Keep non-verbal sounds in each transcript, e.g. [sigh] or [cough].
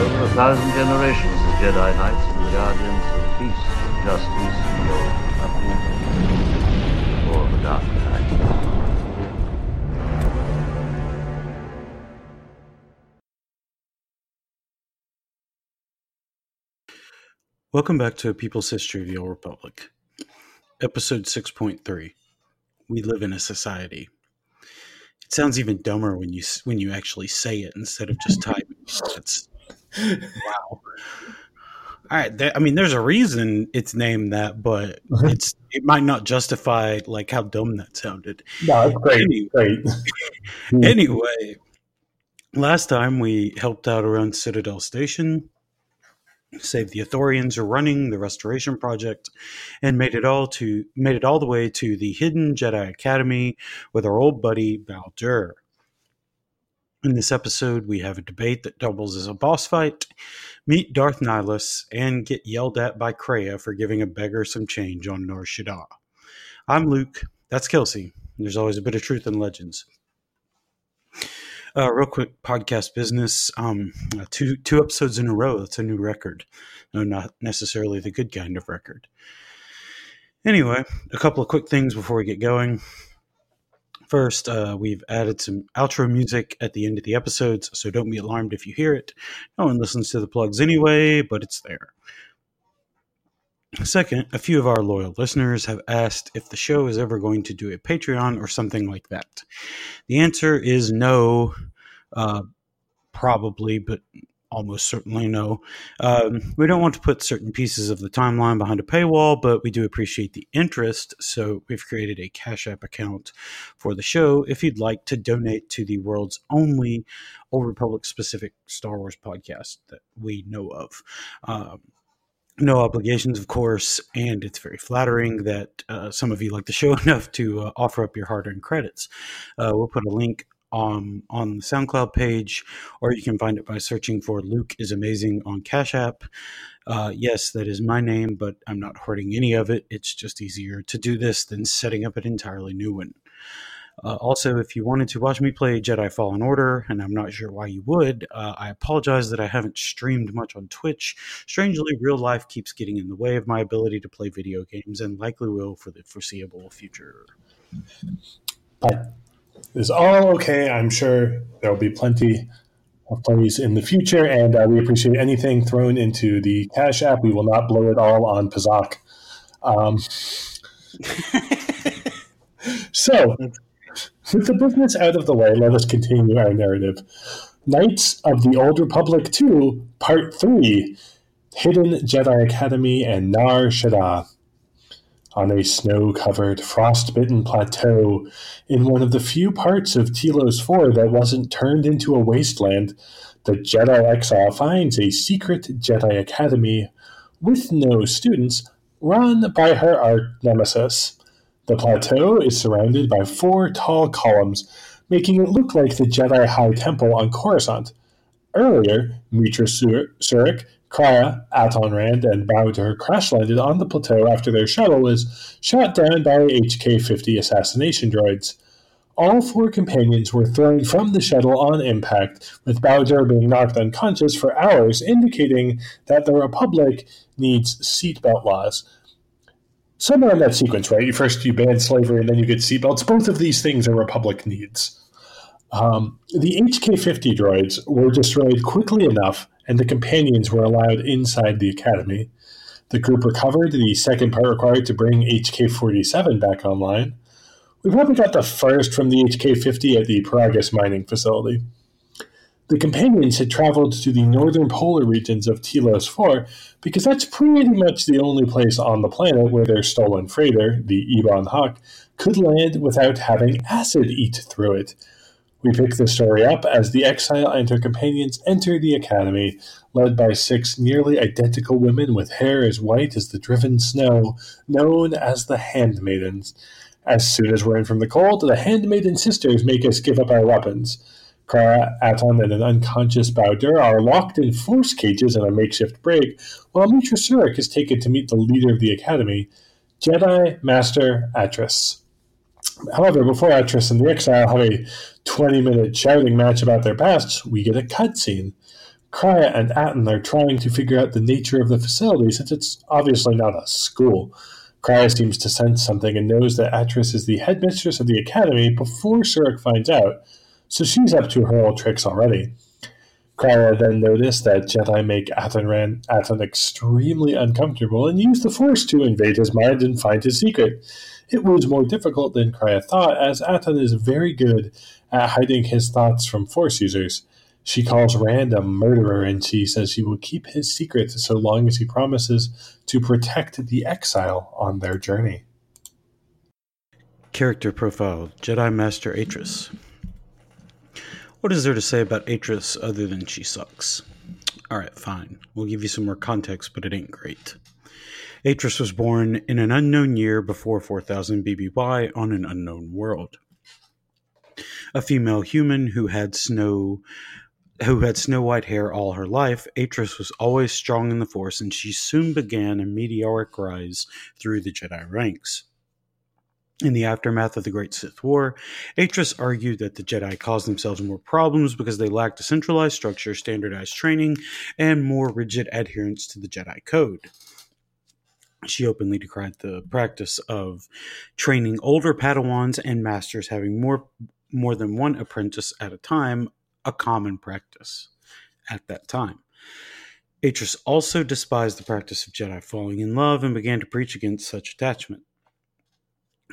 over a thousand generations, the Jedi Knights and Guardians of Peace, Justice, Evil, Uproar, or the Dark Knight. Welcome back to People's History of the Old Republic. Episode 6.3 We Live in a Society. It sounds even dumber when you when you actually say it instead of just typing. That's wow. All right, there, I mean, there's a reason it's named that, but mm-hmm. it's it might not justify like how dumb that sounded. No, it's great. Anyway, great. [laughs] anyway, last time we helped out around Citadel Station, saved the Ithorians are running the restoration project, and made it all to made it all the way to the hidden Jedi Academy with our old buddy Bao-Dur. In this episode, we have a debate that doubles as a boss fight, meet Darth Nihilus, and get yelled at by Kreia for giving a beggar some change on Nar Shaddaa. I'm Luke. That's Kelsey. There's always a bit of truth in legends. Uh, real quick podcast business. Um, two two episodes in a row. That's a new record. No, not necessarily the good kind of record. Anyway, a couple of quick things before we get going. First, uh, we've added some outro music at the end of the episodes, so don't be alarmed if you hear it. No one listens to the plugs anyway, but it's there. Second, a few of our loyal listeners have asked if the show is ever going to do a Patreon or something like that. The answer is no, uh, probably, but almost certainly no. Um, we don't want to put certain pieces of the timeline behind a paywall, but we do appreciate the interest. So we've created a Cash App account for the show if you'd like to donate to the world's only Old Republic specific Star Wars podcast that we know of. Um, no obligations, of course, and it's very flattering that uh, some of you like the show [laughs] enough to uh, offer up your hard-earned credits. Uh, we'll put a link on on the SoundCloud page, or you can find it by searching for "Luke is Amazing" on Cash App. Uh, yes, that is my name, but I'm not hoarding any of it. It's just easier to do this than setting up an entirely new one. Uh, also, if you wanted to watch me play Jedi Fallen Order, and I'm not sure why you would, uh, I apologize that I haven't streamed much on Twitch. Strangely, real life keeps getting in the way of my ability to play video games, and likely will for the foreseeable future. But it's all okay. I'm sure there will be plenty of plays in the future, and uh, we appreciate anything thrown into the Cash App. We will not blow it all on Pazaak. Um, [laughs] so, with the business out of the way, let us continue our narrative. Knights of the Old Republic 2, Part 3 Hidden Jedi Academy and Nar Shaddaa. On a snow covered, frost bitten plateau, in one of the few parts of Telos 4 that wasn't turned into a wasteland, the Jedi exile finds a secret Jedi Academy with no students run by her arch nemesis. The plateau is surrounded by four tall columns, making it look like the Jedi High Temple on Coruscant. Earlier, Meetra Surik, Kreia, Atton Rand, and Bao-Dur crash landed on the plateau after their shuttle was shot down by HK 50 assassination droids. All four companions were thrown from the shuttle on impact, with Bao-Dur being knocked unconscious for hours, indicating that the Republic needs seatbelt laws somewhere in that sequence, right? You first you ban slavery and then you get seatbelts. Both of these things are Republic needs. Um, the HK50 droids were destroyed quickly enough, and the companions were allowed inside the academy. The group recovered the second part required to bring HK47 back online. We probably got the first from the HK50 at the Peragus mining facility. The companions had traveled to the northern polar regions of Telos 4 because that's pretty much the only place on the planet where their stolen freighter, the Ebon Hawk, could land without having acid eat through it. We pick the story up as the exile and her companions enter the academy, led by six nearly identical women with hair as white as the driven snow, known as the Handmaidens. As soon as we're in from the cold, the Handmaiden sisters make us give up our weapons. Kreia, Atton, and an unconscious Bao-Dur are locked in force cages in a makeshift brig, while Meetra Surik is taken to meet the leader of the Academy, Jedi Master Atris. However, before Atris and the Exile have a 20 minute shouting match about their pasts, we get a cutscene. Kreia and Atton are trying to figure out the nature of the facility since it's obviously not a school. Kreia seems to sense something and knows that Atris is the headmistress of the academy before Surik finds out, so she's up to her old tricks already. Kreia then noticed that Jedi make Atton, Atton extremely uncomfortable and use the Force to invade his mind and find his secret. It was more difficult than Kreia thought, as Atton is very good at hiding his thoughts from Force users. She calls Rand a murderer and she says she will keep his secret so long as he promises to protect the exile on their journey. Character profile Jedi Master Atris. What is there to say about Atris other than she sucks? Alright, fine. We'll give you some more context, but it ain't great. Atris was born in an unknown year before 4000 BBY on an unknown world. A female human who had snow who had snow white hair all her life, Atris was always strong in the Force, and she soon began a meteoric rise through the Jedi ranks. In the aftermath of the Great Sith War, Atris argued that the Jedi caused themselves more problems because they lacked a centralized structure, standardized training, and more rigid adherence to the Jedi Code. She openly decried the practice of training older Padawans and masters having more more than one apprentice at a time a common practice at that time. Atris also despised the practice of Jedi falling in love and began to preach against such attachment.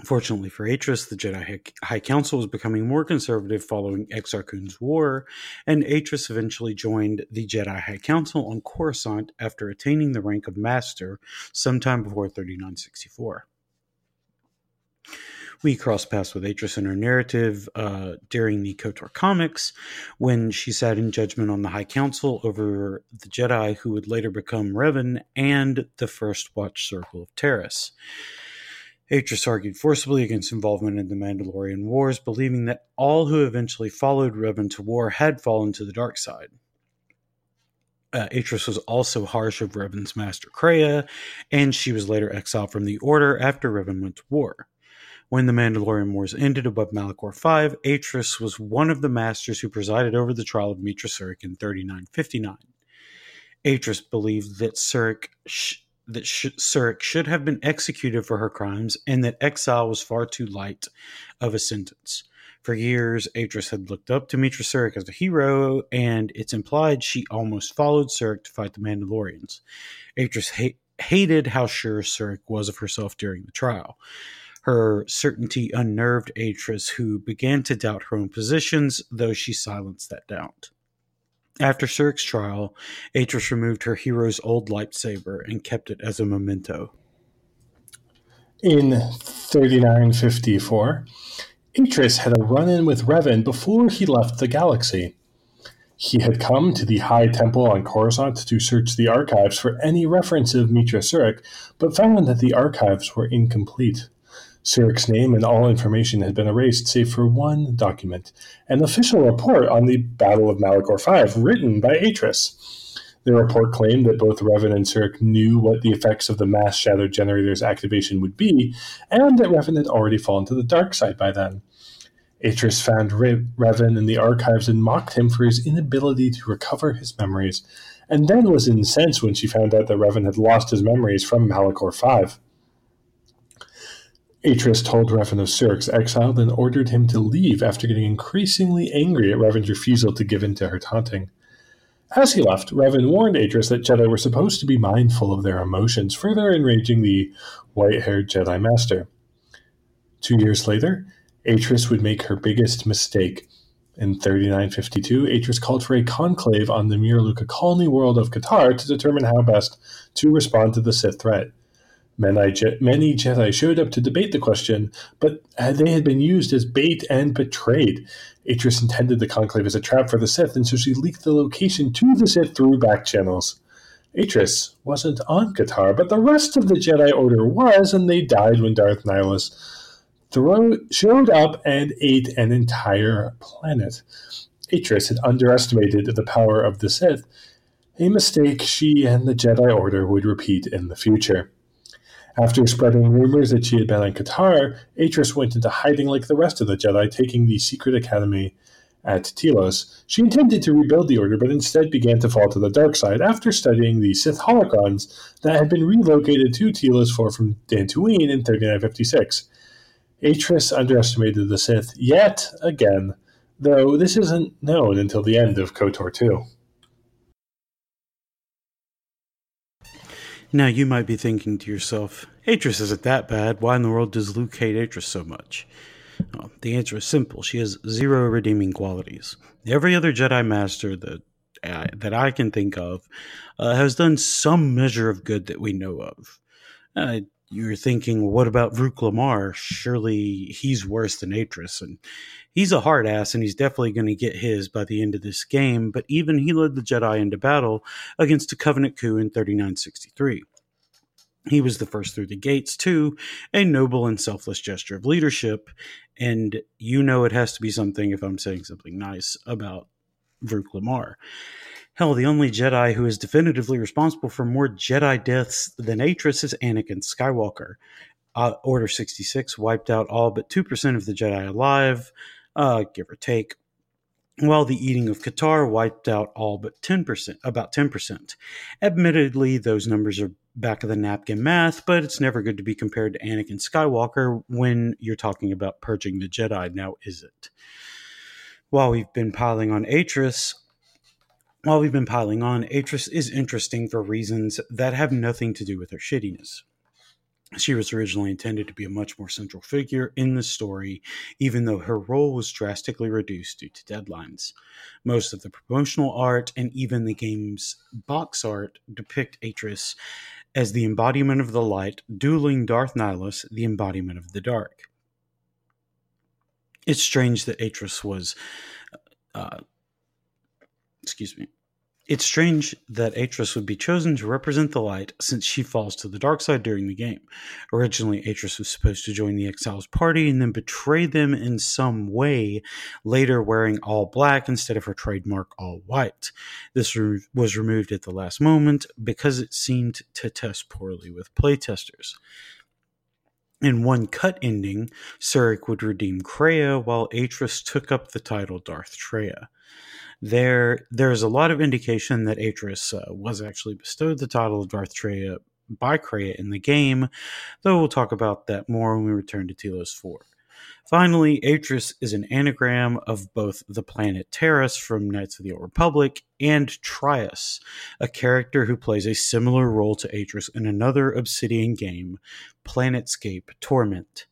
Fortunately for Atris, the Jedi High Council was becoming more conservative following Exar Kun's war, and Atris eventually joined the Jedi High Council on Coruscant after attaining the rank of Master sometime before 3964 we cross paths with Atris in her narrative uh, during the KOTOR comics when she sat in judgment on the High Council over the Jedi who would later become Revan and the First Watch Circle of Taris. Atris argued forcibly against involvement in the Mandalorian Wars, believing that all who eventually followed Revan to war had fallen to the dark side. Uh, Atris was also harsh of Revan's master Kreia, and she was later exiled from the Order after Revan went to war. When the Mandalorian Wars ended above Malachor V, Atris was one of the masters who presided over the trial of Meetra Surik in 3959. Atris believed that Surik, sh- that sh- Surik should have been executed for her crimes and that exile was far too light of a sentence. For years, Atris had looked up to Meetra Surik as a hero, and it's implied she almost followed Surik to fight the Mandalorians. Atris ha- hated how sure Surik was of herself during the trial. Her certainty unnerved Atris, who began to doubt her own positions, though she silenced that doubt. After Surik's trial, Atris removed her hero's old lightsaber and kept it as a memento. In 3954, Atris had a run in with Revan before he left the galaxy. He had come to the High Temple on Coruscant to search the archives for any reference of Meetra Surik, but found that the archives were incomplete. Surik's name and all information had been erased save for one document, an official report on the Battle of Malachor V, written by Atris. The report claimed that both Revan and Surik knew what the effects of the mass shadow generator's activation would be, and that Revan had already fallen to the dark side by then. Atris found Re- Revan in the archives and mocked him for his inability to recover his memories, and then was incensed when she found out that Revan had lost his memories from Malachor V. Atris told Revan of Surik's exile, then ordered him to leave after getting increasingly angry at Revan's refusal to give in to her taunting. As he left, Revan warned Atris that Jedi were supposed to be mindful of their emotions, further enraging the white haired Jedi Master. Two years later, Atris would make her biggest mistake. In 3952, Atris called for a conclave on the Miraluka colony world of Katar to determine how best to respond to the Sith threat. Many, many Jedi showed up to debate the question, but uh, they had been used as bait and betrayed. Atris intended the conclave as a trap for the Sith, and so she leaked the location to the Sith through back channels. Atris wasn't on Katar, but the rest of the Jedi Order was, and they died when Darth Nihilus showed up and ate an entire planet. Atris had underestimated the power of the Sith, a mistake she and the Jedi Order would repeat in the future. After spreading rumors that she had been in Katar, Atris went into hiding like the rest of the Jedi, taking the secret academy at Telos. She intended to rebuild the Order, but instead began to fall to the dark side after studying the Sith holocrons that had been relocated to Telos 4 from Dantooine in 3956. Atris underestimated the Sith yet again, though this isn't known until the end of KOTOR 2. Now you might be thinking to yourself, Atris isn't that bad. Why in the world does Luke hate Atris so much? Well, the answer is simple. She has zero redeeming qualities. Every other Jedi Master that uh, that I can think of uh, has done some measure of good that we know of. Uh, you're thinking, what about Vrook Lamar? Surely he's worse than Atris, and he's a hard ass, and he's definitely going to get his by the end of this game. But even he led the Jedi into battle against a Covenant coup in 3963. He was the first through the gates, too, a noble and selfless gesture of leadership. And you know it has to be something, if I'm saying something nice, about Vrook Lamar. Hell, the only Jedi who is definitively responsible for more Jedi deaths than Atris is Anakin Skywalker. Uh, Order 66 wiped out all but 2% of the Jedi alive, uh, give or take, while the eating of Katar wiped out all but 10%, about 10%. Admittedly, those numbers are back of the napkin math, but it's never good to be compared to Anakin Skywalker when you're talking about purging the Jedi, now is it? While we've been piling on Atris, while we've been piling on, Atris is interesting for reasons that have nothing to do with her shittiness. She was originally intended to be a much more central figure in the story, even though her role was drastically reduced due to deadlines. Most of the promotional art and even the game's box art depict Atris as the embodiment of the light, dueling Darth Nihilus, the embodiment of the dark. It's strange that Atris was uh, excuse me. It's strange that Atris would be chosen to represent the light since she falls to the dark side during the game. Originally, Atris was supposed to join the Exiles party and then betray them in some way, later wearing all black instead of her trademark all white. This re- was removed at the last moment because it seemed to test poorly with playtesters. In one cut ending, Surik would redeem Kreia while Atris took up the title Darth Traya there there's a lot of indication that Atris uh, was actually bestowed the title of Darth Traya by Kreia in the game, though we'll talk about that more when we return to Telos 4. Finally, Atris is an anagram of both the planet Taris from Knights of the Old Republic and Trias, a character who plays a similar role to Atris in another Obsidian game, Planescape Torment.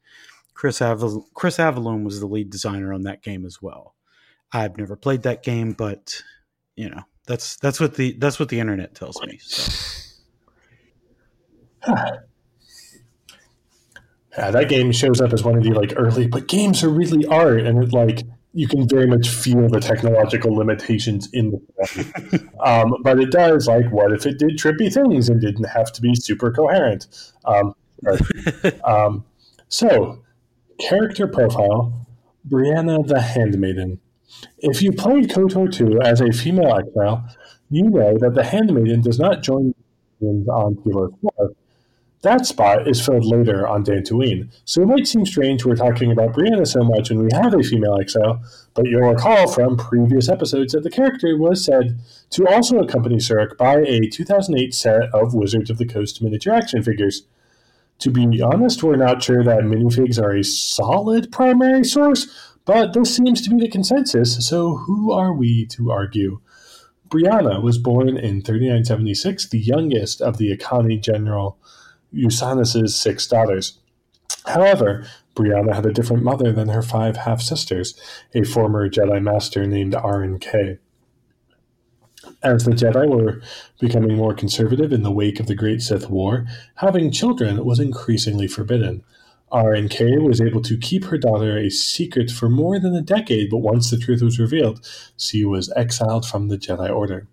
Chris, Aval- Chris Avellone was the lead designer on that game as well. I've never played that game, but you know that's that's what the that's what the internet tells me. So. [sighs] Yeah, that game shows up as one of the like early, but games are really art, and it like you can very much feel the technological limitations in the game. [laughs] um, but it does like what if it did trippy things and didn't have to be super coherent. Um, [laughs] um, so, character profile: Brianna the Handmaiden. If you played KOTOR 2 as a female exile, you know that the Handmaiden does not join on Telos 4. That spot is filled later on Dantooine, so it might seem strange we're talking about Brianna so much when we have a female exile, but you'll recall from previous episodes that the character was said to also accompany Surik by a 2008 set of Wizards of the Coast miniature action figures. To be honest, we're not sure that minifigs are a solid primary source, but this seems to be the consensus, so who are we to argue? Brianna was born in 3976, the youngest of the Echani general Yusanis's six daughters. However, Brianna had a different mother than her five half sisters, a former Jedi Master named Arren Kae. As the Jedi were becoming more conservative in the wake of the Great Sith War, having children was increasingly forbidden. Arren Kae was able to keep her daughter a secret for more than a decade, but once the truth was revealed, she was exiled from the Jedi Order.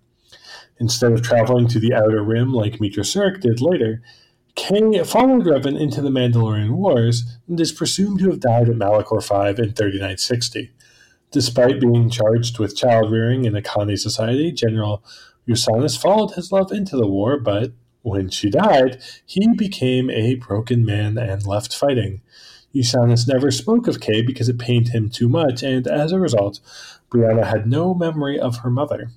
Instead of traveling to the Outer Rim like Meetra Surik did later, Kae followed Revan into the Mandalorian Wars and is presumed to have died at Malachor V in 3960. Despite being charged with child rearing in a Echani society, General Yusanis followed his love into the war, but when she died, he became a broken man and left fighting. Yusanis never spoke of Kae because it pained him too much, and as a result, Brianna had no memory of her mother.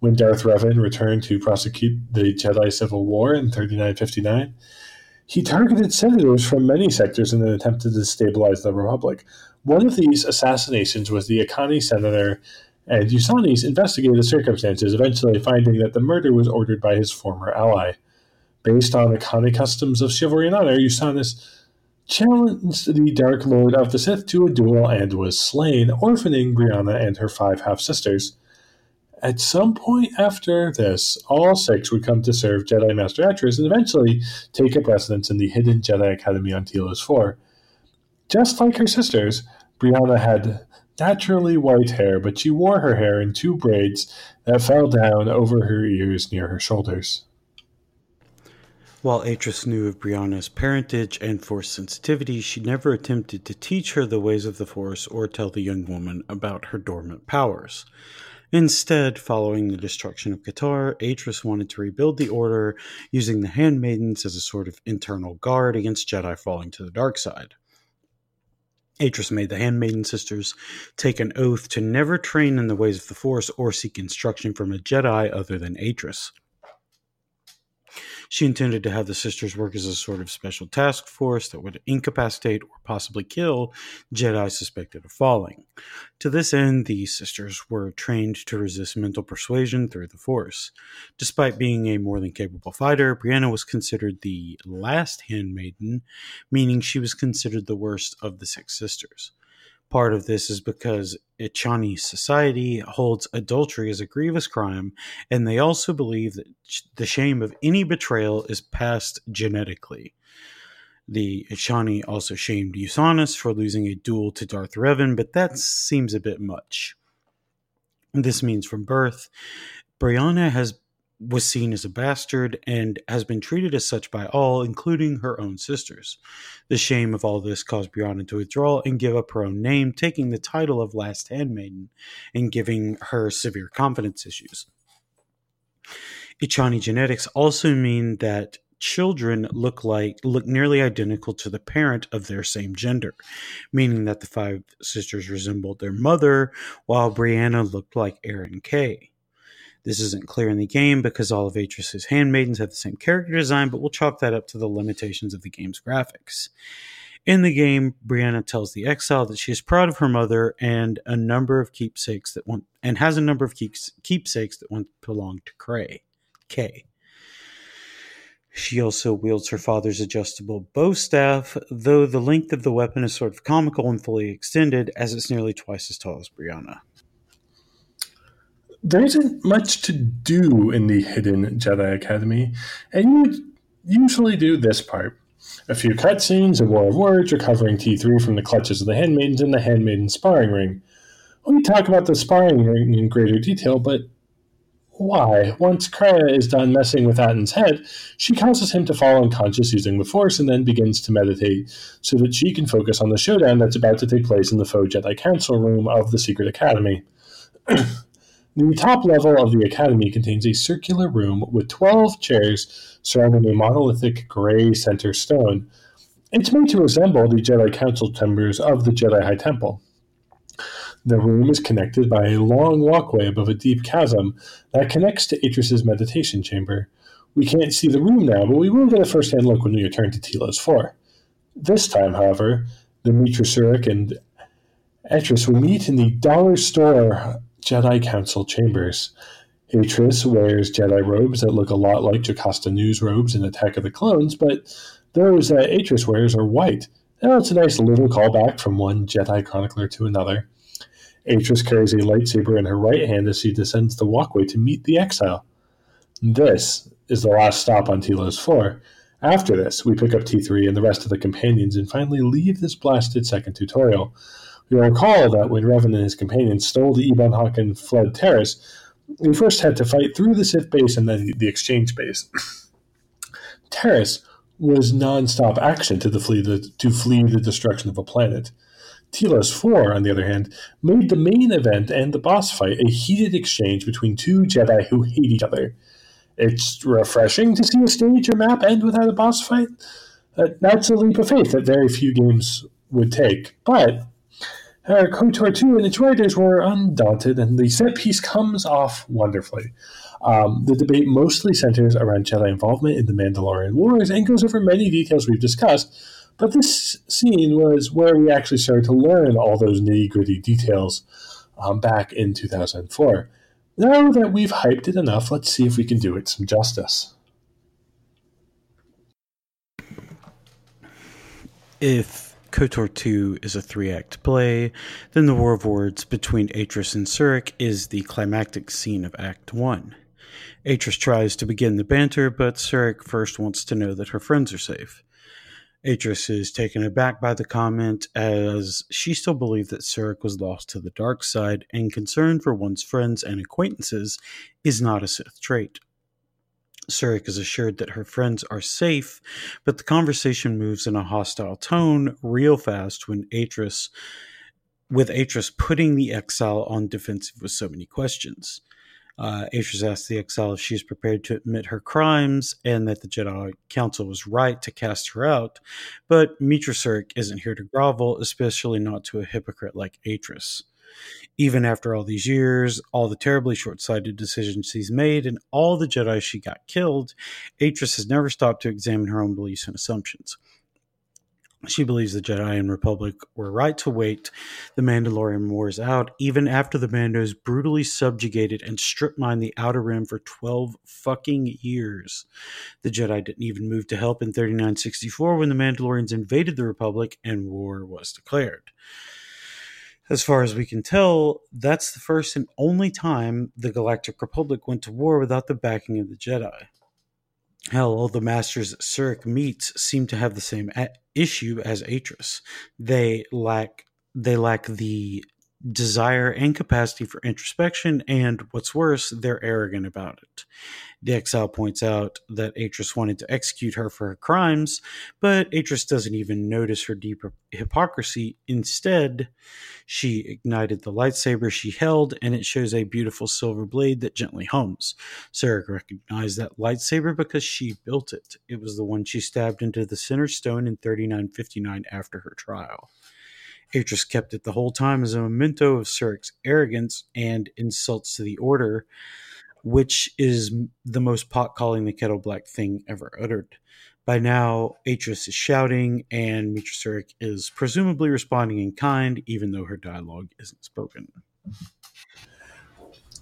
When Darth Revan returned to prosecute the Jedi Civil War in 3959, he targeted senators from many sectors in an attempt to destabilize the Republic. One of these assassinations was the Echani senator, and Yusanis investigated the circumstances, eventually finding that the murder was ordered by his former ally. Based on the Echani customs of chivalry and honor, Yusanis challenged the Dark Lord of the Sith to a duel and was slain, orphaning Brianna and her five half sisters. At some point after this, all six would come to serve Jedi Master Atris and eventually take up residence in the hidden Jedi Academy on Telos 4. Just like her sisters, Brianna had naturally white hair, but she wore her hair in two braids that fell down over her ears near her shoulders. While Atris knew of Brianna's parentage and Force sensitivity, she never attempted to teach her the ways of the Force or tell the young woman about her dormant powers. Instead, following the destruction of Katar, Atris wanted to rebuild the Order using the Handmaidens as a sort of internal guard against Jedi falling to the dark side. Atris made the Handmaiden sisters take an oath to never train in the ways of the Force or seek instruction from a Jedi other than Atris. She intended to have the sisters work as a sort of special task force that would incapacitate or possibly kill Jedi suspected of falling. To this end, the sisters were trained to resist mental persuasion through the Force. Despite being a more than capable fighter, Brianna was considered the last handmaiden, meaning she was considered the worst of the six sisters. Part of this is because Echani society holds adultery as a grievous crime, and they also believe that the shame of any betrayal is passed genetically. The Echani also shamed Yusanis for losing a duel to Darth Revan, but that seems a bit much. This means from birth, Brianna has was seen as a bastard and has been treated as such by all, including her own sisters. The shame of all this caused Brianna to withdraw and give up her own name, taking the title of Last Handmaiden and giving her severe confidence issues. Echani genetics also mean that children look like look nearly identical to the parent of their same gender, meaning that the five sisters resembled their mother, while Brianna looked like Arren Kae. This isn't clear in the game because all of Atris's handmaidens have the same character design, but we'll chalk that up to the limitations of the game's graphics. In the game, Brianna tells the exile that she is proud of her mother and a number of keepsakes that want and has a number of keepsakes that once belonged to Cray. K. She also wields her father's adjustable bow staff, though the length of the weapon is sort of comical and fully extended, as it's nearly twice as tall as Brianna there isn't much to do in the hidden Jedi Academy, and you usually do this part. A few cutscenes, a war of words, recovering T3 from the clutches of the Handmaidens, and the Handmaiden sparring ring. We talk about the sparring ring in greater detail, but why? Once Kreia is done messing with Atton's head, she causes him to fall unconscious using the Force and then begins to meditate so that she can focus on the showdown that's about to take place in the Faux Jedi Council room of the Secret Academy. [clears throat] The top level of the Academy contains a circular room with 12 chairs surrounding a monolithic gray center stone. It's made to resemble the Jedi Council chambers of the Jedi High Temple. The room is connected by a long walkway above a deep chasm that connects to Atris's meditation chamber. We can't see the room now, but we will get a first hand look when we return to Telos 4. This time, however, Dimitra Surik and Atris will meet in the dollar store Jedi Council chambers. Atris wears Jedi robes that look a lot like Jocasta Nu's robes in Attack of the Clones, but those that Atris wears are white. Now it's a nice little callback from one Jedi chronicler to another. Atris carries a lightsaber in her right hand as she descends the walkway to meet the exile. This is the last stop on Telos 4. After this, we pick up T3 and the rest of the companions and finally leave this blasted second tutorial. You recall that when Revan and his companions stole the Ebon Hawk and fled Taris, we first had to fight through the Sith base and then the exchange base. [clears throat] Taris was non-stop action to, flee the, to flee the destruction of a planet. Telos 4, on the other hand, made the main event and the boss fight a heated exchange between two Jedi who hate each other. It's refreshing to see a stage or map end without a boss fight. Uh, that's a leap of faith that very few games would take. But uh, KOTOR 2 and its writers were undaunted, and the set piece comes off wonderfully. Um, the debate mostly centers around Jedi involvement in the Mandalorian Wars and goes over many details we've discussed, but this scene was where we actually started to learn all those nitty gritty details um, back in 2004. Now that we've hyped it enough, let's see if we can do it some justice. If KOTOR 2 is a three act play, then the War of Words between Atris and Surik is the climactic scene of Act 1. Atris tries to begin the banter, but Surik first wants to know that her friends are safe. Atris is taken aback by the comment as she still believed that Surik was lost to the dark side, and concern for one's friends and acquaintances is not a Sith trait. Surik is assured that her friends are safe, but the conversation moves in a hostile tone real fast when Atris, with Atris putting the exile on defensive with so many questions. Uh, Atris asks the exile if she's prepared to admit her crimes and that the Jedi Council was right to cast her out, but Meetra Surik isn't here to grovel, especially not to a hypocrite like Atris. Even after all these years, all the terribly short sighted decisions she's made, and all the Jedi she got killed, Atris has never stopped to examine her own beliefs and assumptions. She believes the Jedi and Republic were right to wait the Mandalorian Wars out, even after the Mandos brutally subjugated and strip mined the Outer Rim for 12 fucking years. The Jedi didn't even move to help in 3964 when the Mandalorians invaded the Republic and war was declared. As far as we can tell, that's the first and only time the Galactic Republic went to war without the backing of the Jedi. Hell, all the masters that Surik meets seem to have the same issue as Atris. They lack they lack the desire and capacity for introspection, and what's worse, they're arrogant about it. Exile points out that Atris wanted to execute her for her crimes, but Atris doesn't even notice her deep hypocrisy. Instead, she ignited the lightsaber she held, and it shows a beautiful silver blade that gently hums. Surik recognized that lightsaber because she built it. It was the one she stabbed into the center stone in 3959 after her trial. Atris kept it the whole time as a memento of Surik's arrogance and insults to the Order, which is the most pot calling the kettle black thing ever uttered. By now, Atris is shouting, and Meetra Surik is presumably responding in kind, even though her dialogue isn't spoken.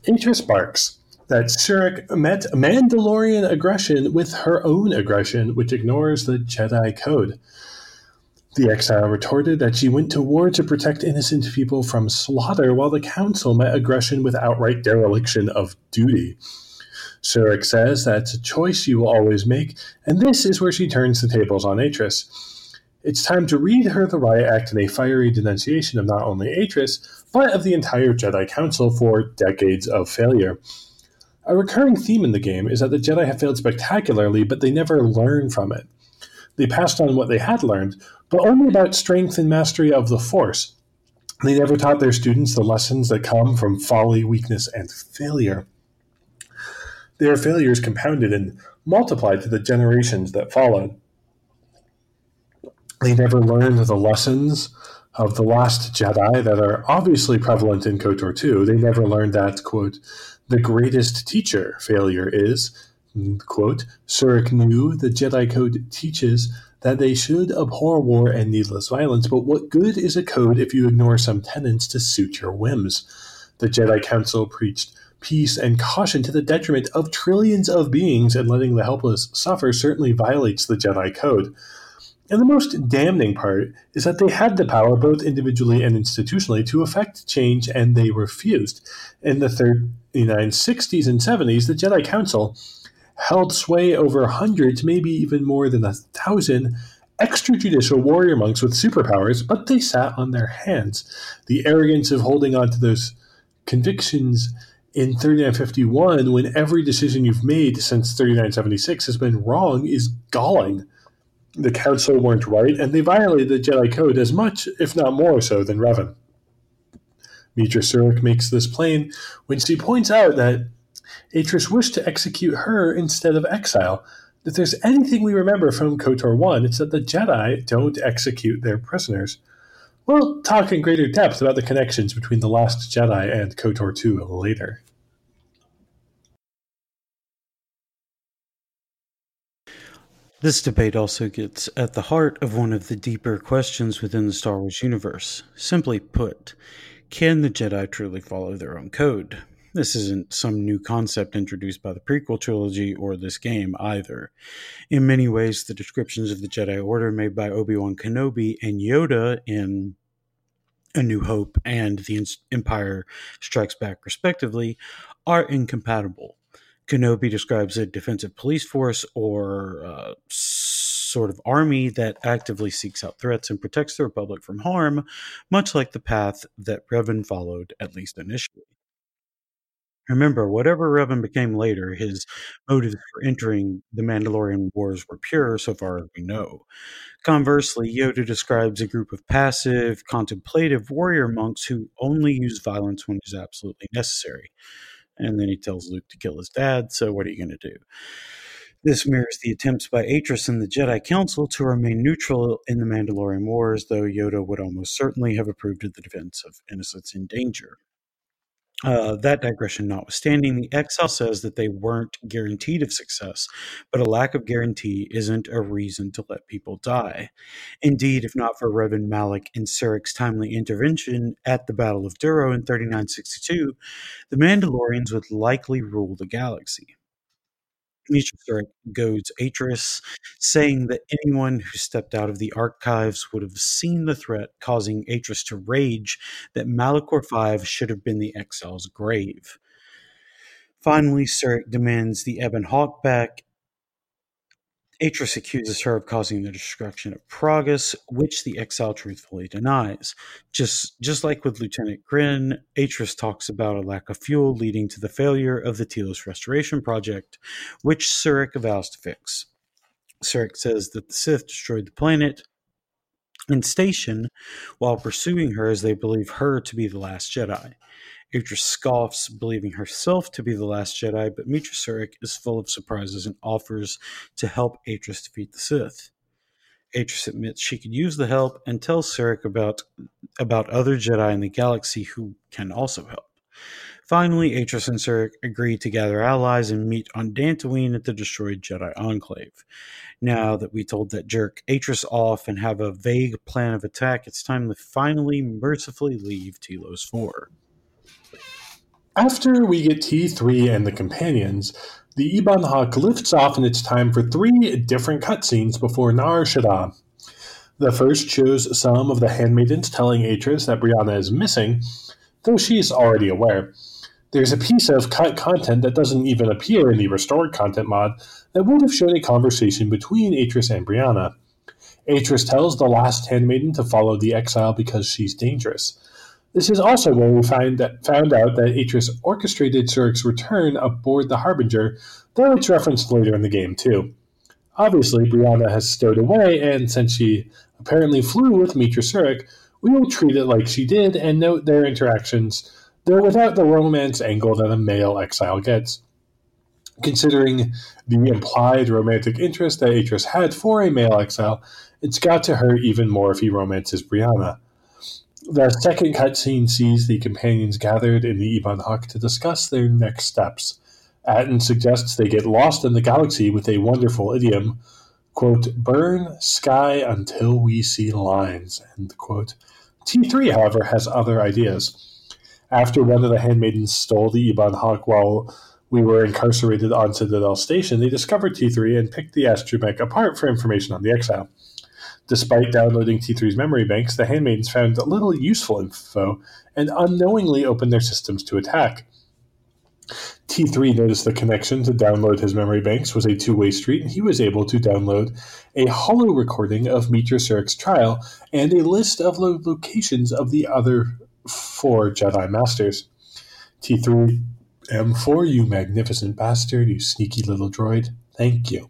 Atris barks that Surik met Mandalorian aggression with her own aggression, which ignores the Jedi Code. The exile retorted that she went to war to protect innocent people from slaughter, while the council met aggression with outright dereliction of duty. Surik says that's a choice you will always make, and this is where she turns the tables on Atris. It's time to read her the Riot Act in a fiery denunciation of not only Atris, but of the entire Jedi Council for decades of failure. A recurring theme in the game is that the Jedi have failed spectacularly, but they never learn from it. They passed on what they had learned, but only about strength and mastery of the Force. They never taught their students the lessons that come from folly, weakness, and failure. Their failures compounded and multiplied to the generations that followed. They never learned the lessons of the last Jedi that are obviously prevalent in KOTOR 2. They never learned that, quote, the greatest teacher failure is, quote, Surik knew the Jedi Code teaches that they should abhor war and needless violence, but what good is a code if you ignore some tenets to suit your whims? The Jedi Council preached peace and caution to the detriment of trillions of beings, and letting the helpless suffer certainly violates the Jedi Code. And the most damning part is that they had the power, both individually and institutionally, to effect change, and they refused. In the 3960s and 70s, the Jedi Council held sway over hundreds, maybe even more than a thousand extrajudicial warrior monks with superpowers, but they sat on their hands. The arrogance of holding on to those convictions in 3951 when every decision you've made since 3976 has been wrong is galling. The council weren't right, and they violated the Jedi Code as much, if not more so, than Revan. Meetra Surik makes this plain when she points out that Atris wished to execute her instead of exile. If there's anything we remember from KOTOR 1, it's that the Jedi don't execute their prisoners. We'll talk in greater depth about the connections between The Last Jedi and KOTOR 2 later. This debate also gets at the heart of one of the deeper questions within the Star Wars universe. Simply put, can the Jedi truly follow their own code? This isn't some new concept introduced by the prequel trilogy or this game either. In many ways, the descriptions of the Jedi Order made by Obi Wan Kenobi and Yoda in A New Hope and The Empire Strikes Back, respectively, are incompatible. Kenobi describes a defensive police force or uh, sort of army that actively seeks out threats and protects the Republic from harm, much like the path that Revan followed, at least initially. Remember, whatever Revan became later, his motives for entering the Mandalorian Wars were pure, so far as we know. Conversely, Yoda describes a group of passive, contemplative warrior monks who only use violence when it is absolutely necessary and then he tells Luke to kill his dad. So what are you going to do? This mirrors the attempts by Atris and the Jedi Council to remain neutral in the Mandalorian Wars, though Yoda would almost certainly have approved of the defense of innocents in danger. Uh, that digression notwithstanding, the exile says that they weren't guaranteed of success, but a lack of guarantee isn't a reason to let people die. Indeed, if not for Revan Malak and Surik's timely intervention at the Battle of Duro in 3962, the Mandalorians would likely rule the galaxy. Surik goads Atris, saying that anyone who stepped out of the archives would have seen the threat, causing Atris to rage that Malachor V should have been the exile's grave. Finally, Surik demands the Ebon Hawk back Atris accuses her of causing the destruction of Peragus, which the exile truthfully denies. Just, just like with Lieutenant Grenn, Atris talks about a lack of fuel leading to the failure of the Telos Restoration Project, which Surik vows to fix. Surik says that the Sith destroyed the planet and station while pursuing her as they believe her to be the last Jedi. Atris scoffs, believing herself to be the last Jedi, but Meetra Surik is full of surprises and offers to help Atris defeat the Sith. Atris admits she could use the help and tells Surik about about other Jedi in the galaxy who can also help. Finally, Atris and Surik agree to gather allies and meet on Dantooine at the destroyed Jedi Enclave. Now that we told that jerk Atris off and have a vague plan of attack, it's time to finally mercifully leave Telos 4. After we get T3 and the companions, the Ebon Hawk lifts off and it's time for three different cutscenes before Nar Shaddaa. The first shows some of the handmaidens telling Atris that Brianna is missing, though she's already aware. There's a piece of cut content that doesn't even appear in the restored content mod that would have shown a conversation between Atris and Brianna. Atris tells the last handmaiden to follow the exile because she's dangerous. This is also where we find that, found out that Atris orchestrated Surik's return aboard the Harbinger, though it's referenced later in the game too. Obviously, Brianna has stowed away, and since she apparently flew with Meetra Surik, we will treat it like she did and note their interactions, though without the romance angle that a male exile gets. Considering the implied romantic interest that Atris had for a male exile, it's got to hurt even more if he romances Brianna. The second cutscene sees the companions gathered in the Ebon Hawk to discuss their next steps. Atton suggests they get lost in the galaxy with a wonderful idiom, quote, burn sky until we see lines, end quote. T3, however, has other ideas. After one of the handmaidens stole the Ebon Hawk while we were incarcerated on Citadel Station, they discovered T3 and picked the astromech apart for information on the exile. Despite downloading T3's memory banks, the handmaidens found little useful info and unknowingly opened their systems to attack. T3 noticed the connection to download his memory banks was a two way street, and he was able to download a holo recording of Meetra Surik's trial and a list of the locations of the other four Jedi Masters. T3 M4, you magnificent bastard, you sneaky little droid. Thank you.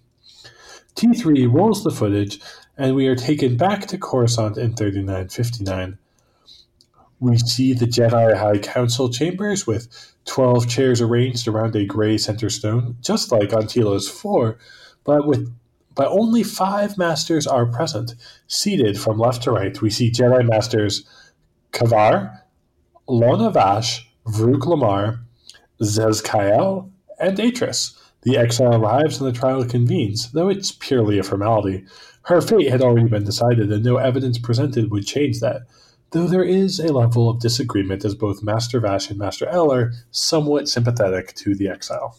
T3 rolls the footage and we are taken back to Coruscant in 3959. We see the Jedi High Council chambers with 12 chairs arranged around a gray center stone, just like on Telos 4, but with but only five masters are present. Seated from left to right, we see Jedi Masters Kavar, Lonna Vash, Vrook Lamar, Zez-Kai Ell, and Atris. The exile arrives and the trial convenes, though it's purely a formality. Her fate had already been decided, and no evidence presented would change that, though there is a level of disagreement as both Master Vash and Master Ell are somewhat sympathetic to the exile.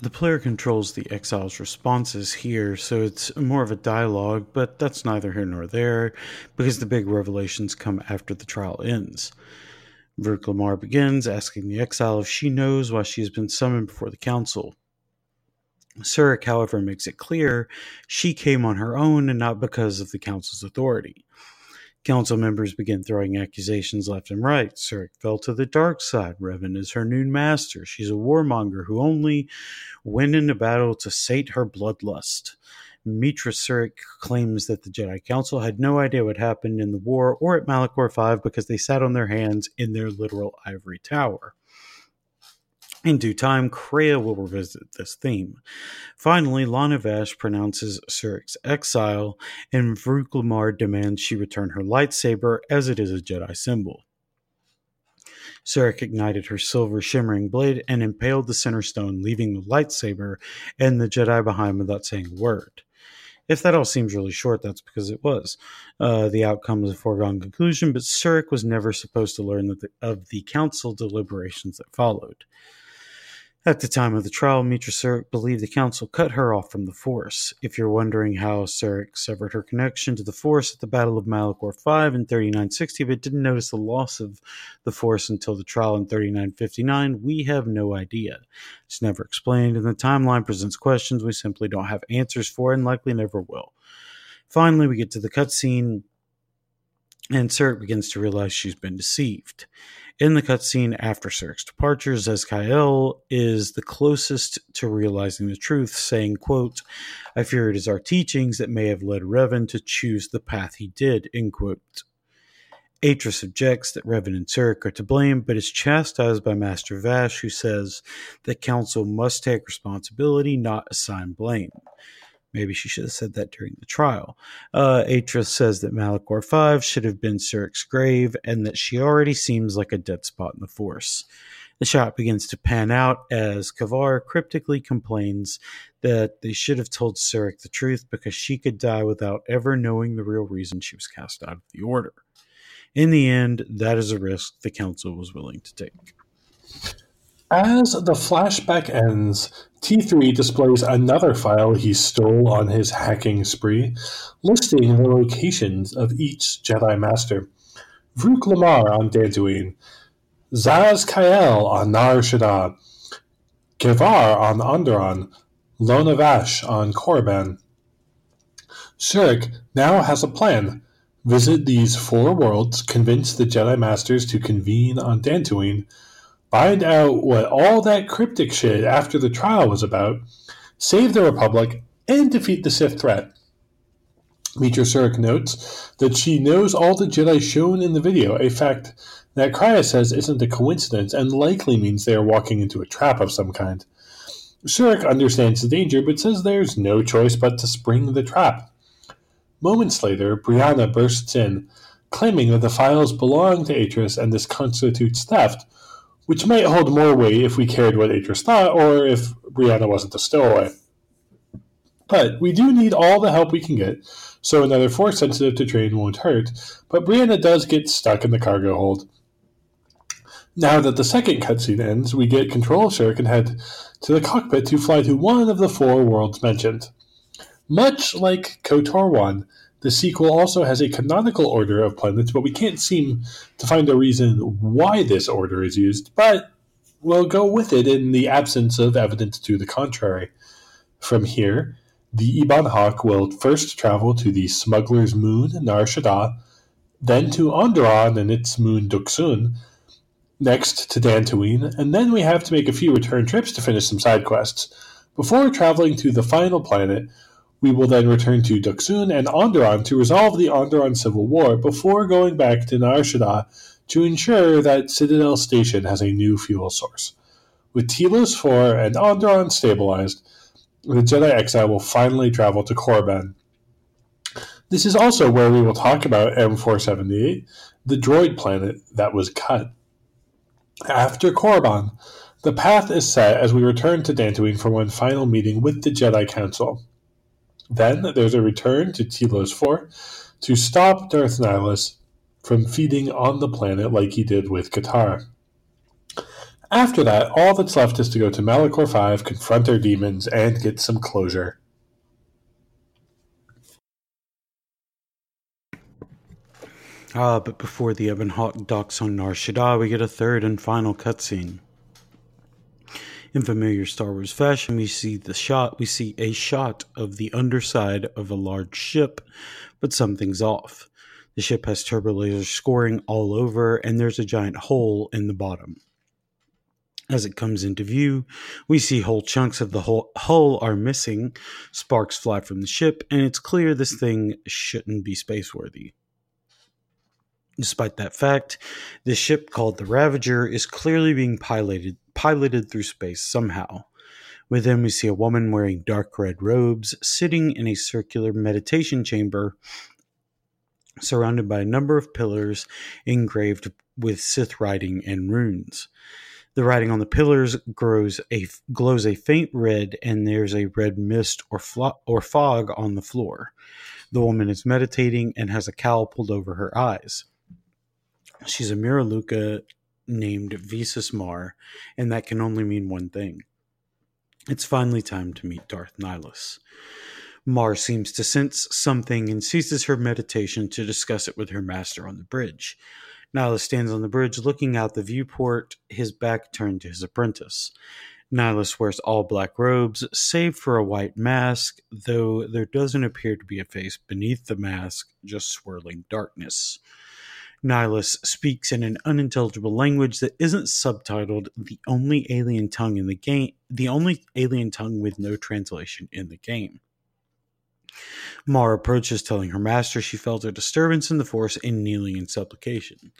The player controls the exile's responses here, so it's more of a dialogue, but that's neither here nor there, because the big revelations come after the trial ends. Vrook begins, asking the exile if she knows why she has been summoned before the council. Surik, however, makes it clear she came on her own and not because of the council's authority. Council members begin throwing accusations left and right. Surik fell to the dark side. Revan is her new master. She's a warmonger who only went into battle to sate her bloodlust. Meetra Surik claims that the Jedi Council had no idea what happened in the war or at Malachor 5 because they sat on their hands in their literal ivory tower. In due time, Kreia will revisit this theme. Finally, Lonna Vash pronounces Surik's exile, and Vrook Lamar demands she return her lightsaber as it is a Jedi symbol. Surik ignited her silver shimmering blade and impaled the center stone, leaving the lightsaber and the Jedi behind without saying a word. If that all seems really short, that's because it was. Uh, the outcome was a foregone conclusion, but Surik was never supposed to learn the, of the council deliberations that followed. At the time of the trial, Meetra Surik believed the council cut her off from the Force. If you're wondering how Surik severed her connection to the Force at the Battle of Malachor 5 in 3960, but didn't notice the loss of the Force until the trial in 3959, we have no idea. It's never explained, and the timeline presents questions we simply don't have answers for and likely never will. Finally, we get to the cutscene, and Surik begins to realize she's been deceived. In the cutscene after Surik's departure, Zez-Kai Ell is the closest to realizing the truth, saying, quote, I fear it is our teachings that may have led Revan to choose the path he did, end quote. Atris objects that Revan and Surik are to blame, but is chastised by Master Vash, who says that Council must take responsibility, not assign blame. Maybe she should have said that during the trial. Uh, Atris says that Malachor 5 should have been Surik's grave and that she already seems like a dead spot in the Force. The shot begins to pan out as Kavar cryptically complains that they should have told Surik the truth because she could die without ever knowing the real reason she was cast out of the Order. In the end, that is a risk the Council was willing to take. As the flashback ends, T3 displays another file he stole on his hacking spree, listing the locations of each Jedi Master. Vrook Lamar on Dantooine, Zez-Kai Ell on Nar Shaddaa, Kavar on Onderon, Lonna Vash on Korriban. Surik now has a plan. Visit these four worlds, convince the Jedi Masters to convene on Dantooine, find out what all that cryptic shit after the trial was about, save the Republic, and defeat the Sith threat. Meetra Surik notes that she knows all the Jedi shown in the video, a fact that Kreia says isn't a coincidence and likely means they are walking into a trap of some kind. Surik understands the danger, but says there's no choice but to spring the trap. Moments later, Brianna bursts in, claiming that the files belong to Atris and this constitutes theft, which might hold more weight if we cared what Atris thought or if Brianna wasn't a stowaway. But we do need all the help we can get, so another force sensitive to train won't hurt, but Brianna does get stuck in the cargo hold. Now that the second cutscene ends, we get control of Surik and head to the cockpit to fly to one of the four worlds mentioned. Much like KOTOR 1, the sequel also has a canonical order of planets, but we can't seem to find a reason why this order is used, but we'll go with it in the absence of evidence to the contrary. From here, the Ebon Hawk will first travel to the smuggler's moon, Nar Shaddaa, then to Onderon and its moon Dxun, next to Dantooine, and then we have to make a few return trips to finish some side quests. Before traveling to the final planet, we will then return to Dxun and Onderon to resolve the Onderon Civil War before going back to Nar Shaddaa to ensure that Citadel Station has a new fuel source. With Telos 4 and Onderon stabilized, the Jedi Exile will finally travel to Korriban. This is also where we will talk about M478, the droid planet that was cut. After Korriban, the path is set as we return to Dantooine for one final meeting with the Jedi Council. Then there's a return to Telos 4 to stop Darth Nihilus from feeding on the planet like he did with Katara. After that, all that's left is to go to Malachor 5, confront our demons, and get some closure. Ah, but before the Ebon Hawk docks on Nar Shaddaa, we get a third and final cutscene. In familiar Star Wars fashion, we see the shot. We see a shot of the underside of a large ship, but something's off. The ship has turbo lasers scoring all over, and there's a giant hole in the bottom. As it comes into view, we see whole chunks of the hull are missing, sparks fly from the ship, and it's clear this thing shouldn't be spaceworthy. Despite that fact, this ship called the Ravager is clearly being piloted piloted through space somehow. Within we see a woman wearing dark red robes sitting in a circular meditation chamber surrounded by a number of pillars engraved with Sith writing and runes. The writing on the pillars grows a glows a faint red, and there's a red mist or flo- or fog on the floor. The woman is meditating and has a cowl pulled over her eyes. She's a Miraluka named Visas Mar, and that can only mean one thing. It's finally time to meet Darth Nihilus. Mar seems to sense something and ceases her meditation to discuss it with her master on the bridge. Nihilus stands on the bridge looking out the viewport, his back turned to his apprentice. Nihilus wears all black robes, save for a white mask, though there doesn't appear to be a face beneath the mask, just swirling darkness. Nihilus speaks in an unintelligible language that isn't subtitled, the only alien tongue in the game, the only alien tongue with no translation in the game. Mar approaches, telling her master she felt a disturbance in the force and kneeling in supplication.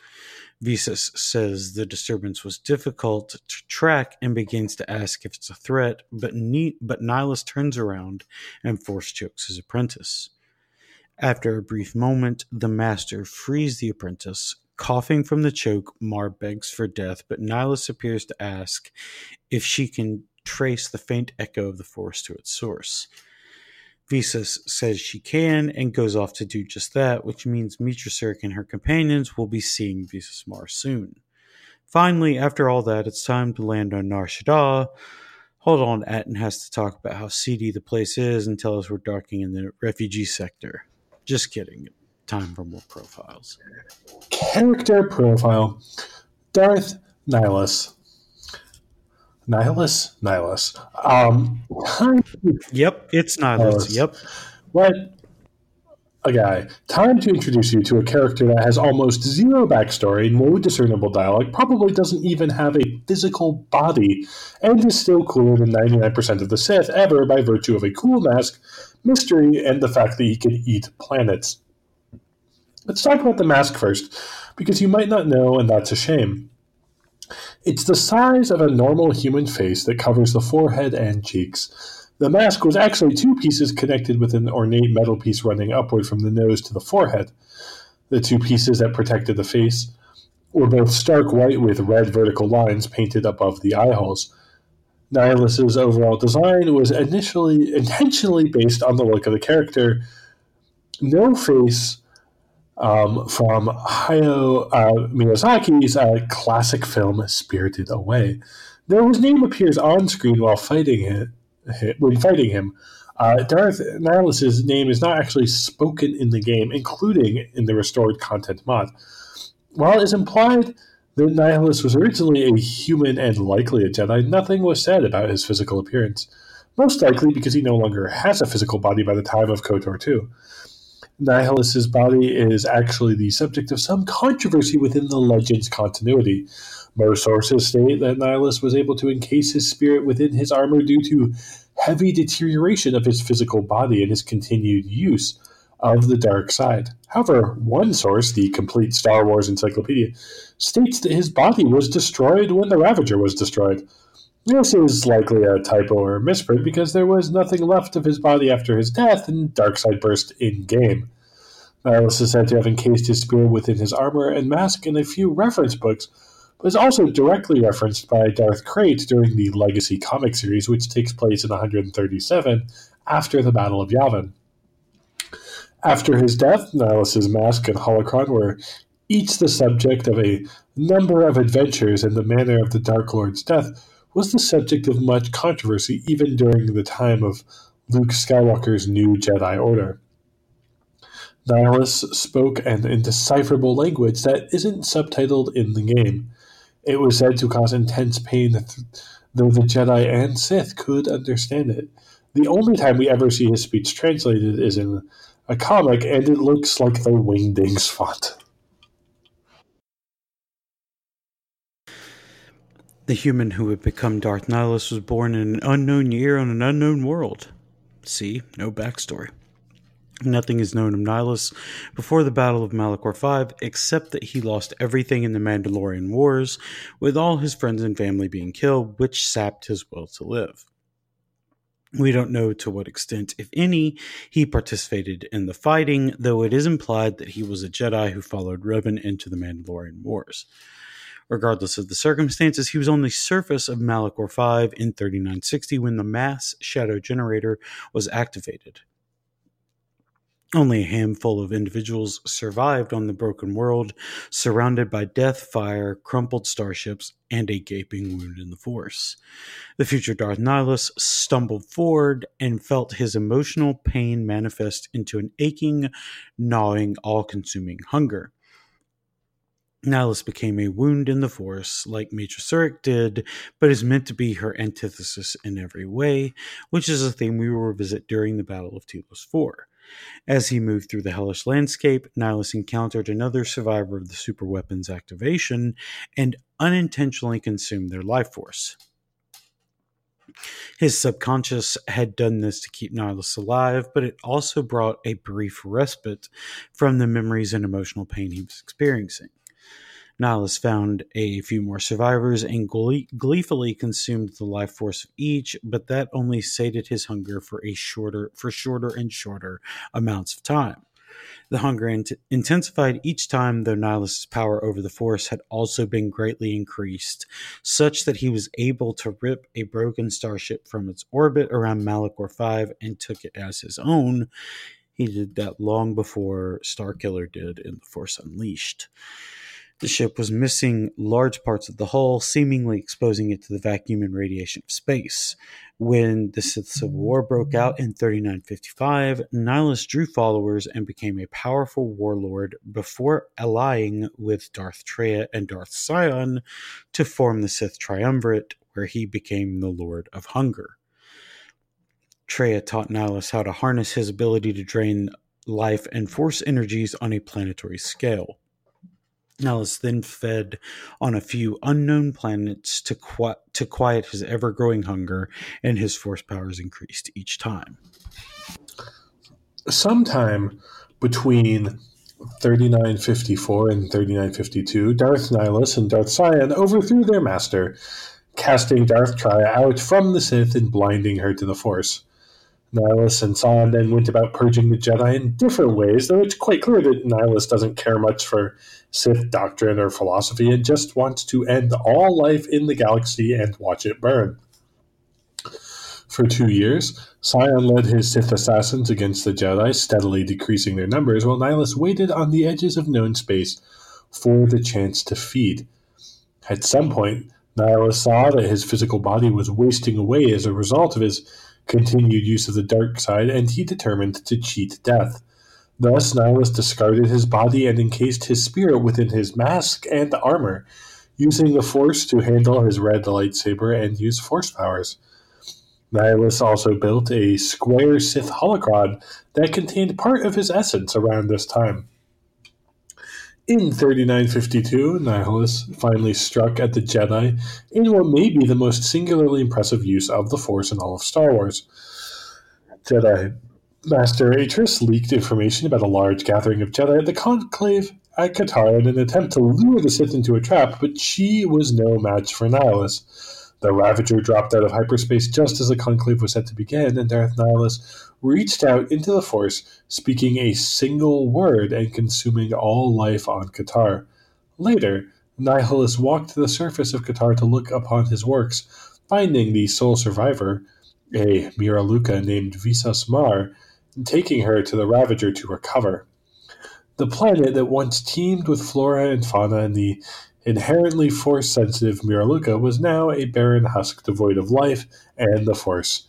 Visas says the disturbance was difficult to track and begins to ask if it's a threat, but, ne- but Nihilus turns around and force chokes his apprentice. After a brief moment, the master frees the apprentice. Coughing from the choke, Mar begs for death, but Nihilus appears to ask if she can trace the faint echo of the force to its source. Visas says she can and goes off to do just that, which means Meetra Surik and her companions will be seeing Visas Mar soon. Finally, after all that, it's time to land on Nar Shaddaa. Hold on, Atton has to talk about how seedy the place is and tell us we're docking in the refugee sector. Just kidding. Time for more profiles. Character profile Darth Nihilus. Nihilus? Nihilus. Um, Yep, it's Nihilus. Nihilus. Yep. what a guy. Time to introduce you to a character that has almost zero backstory, no discernible dialogue, probably doesn't even have a physical body, and is still cooler than 99% of the Sith ever by virtue of a cool mask, mystery, and the fact that he can eat planets. Let's talk about the mask first, because you might not know, and that's a shame. It's the size of a normal human face that covers the forehead and cheeks. The mask was actually two pieces connected with an ornate metal piece running upward from the nose to the forehead. The two pieces that protected the face were both stark white with red vertical lines painted above the eye holes. Nihilus's overall design was initially intentionally based on the look of the character. No face um, from Hayao uh, Miyazaki's uh, classic film Spirited Away. Though his name appears on screen while fighting him, when fighting him, uh, Darth Nihilus's name is not actually spoken in the game, including in the restored content mod. While it is implied that Nihilus was originally a human and likely a Jedi, nothing was said about his physical appearance. Most likely because he no longer has a physical body by the time of KOTOR 2. Nihilus's body is actually the subject of some controversy within the Legends continuity. Most sources state that Nihilus was able to encase his spirit within his armor due to heavy deterioration of his physical body and his continued use of the dark side. However, one source, the complete Star Wars encyclopedia, states that his body was destroyed when the Ravager was destroyed. This is likely a typo or a misprint because there was nothing left of his body after his death, and dark side burst in game. Nihilus is said to have encased his spear within his armor and mask in a few reference books, but is also directly referenced by Darth Krayt during the Legacy comic series, which takes place in 137 after the Battle of Yavin. After his death, Nihilus's mask and holocron were each the subject of a number of adventures, and the manner of the Dark Lord's death was the subject of much controversy even during the time of Luke Skywalker's new Jedi Order. Nihilus spoke an indecipherable language that isn't subtitled in the game. It was said to cause intense pain, though the Jedi and Sith could understand it. The only time we ever see his speech translated is in a comic, and it looks like the Wingdings font. The human who would become Darth Nihilus was born in an unknown year on an unknown world. See, no backstory. Nothing is known of Nihilus before the Battle of Malachor V, except that he lost everything in the Mandalorian Wars, with all his friends and family being killed, which sapped his will to live. We don't know to what extent, if any, he participated in the fighting, though it is implied that he was a Jedi who followed Revan into the Mandalorian Wars. Regardless of the circumstances, he was on the surface of Malachor V in 3960 when the mass shadow generator was activated. Only a handful of individuals survived on the broken world, surrounded by death, fire, crumpled starships, and a gaping wound in the Force. The future Darth Nihilus stumbled forward and felt his emotional pain manifest into an aching, gnawing, all consuming hunger. Nihilus became a wound in the Force, like Surik did, but is meant to be her antithesis in every way, which is a theme we will revisit during the Battle of Telos 4. As he moved through the hellish landscape, Nihilus encountered another survivor of the superweapons activation and unintentionally consumed their life force. His subconscious had done this to keep Nihilus alive, but it also brought a brief respite from the memories and emotional pain he was experiencing. Nihilus found a few more survivors and gleefully consumed the life force of each, but that only sated his hunger for a shorter for shorter and shorter amounts of time. The hunger int- intensified each time, though Nihilus' power over the Force had also been greatly increased, such that he was able to rip a broken starship from its orbit around Malachor 5 and took it as his own. He did that long before Starkiller did in The Force Unleashed. The ship was missing large parts of the hull, seemingly exposing it to the vacuum and radiation of space. When the Sith Civil War broke out in 3955, Nihilus drew followers and became a powerful warlord before allying with Darth Traya and Darth Sion to form the Sith Triumvirate, where he became the Lord of Hunger. Traya taught Nihilus how to harness his ability to drain life and force energies on a planetary scale. Nihilus then fed on a few unknown planets to, qui- to quiet his ever growing hunger, and his force powers increased each time. Sometime between 3954 and 3952, Darth Nihilus and Darth Sion overthrew their master, casting Darth Traya out from the Sith and blinding her to the Force. Nihilus and Sion then went about purging the Jedi in different ways, though it's quite clear that Nihilus doesn't care much for Sith doctrine or philosophy and just wants to end all life in the galaxy and watch it burn. For two years, Sion led his Sith assassins against the Jedi, steadily decreasing their numbers, while Nihilus waited on the edges of known space for the chance to feed. At some point, Nihilus saw that his physical body was wasting away as a result of his continued use of the dark side, and he determined to cheat death. Thus, Nihilus discarded his body and encased his spirit within his mask and armor, using the Force to handle his red lightsaber and use Force powers. Nihilus also built a square Sith holocron that contained part of his essence around this time. In 3952, Nihilus finally struck at the Jedi in what may be the most singularly impressive use of the Force in all of Star Wars. Jedi Master Atris leaked information about a large gathering of Jedi at the Conclave at Katar in an attempt to lure the Sith into a trap, but she was no match for Nihilus. The Ravager dropped out of hyperspace just as the conclave was set to begin, and Darth Nihilus reached out into the Force, speaking a single word and consuming all life on Katar. Later, Nihilus walked to the surface of Katar to look upon his works, finding the sole survivor, a Miraluka named Visas Mar, and taking her to the Ravager to recover. The planet that once teemed with flora and fauna and the inherently force sensitive Miraluka was now a barren husk devoid of life and the Force.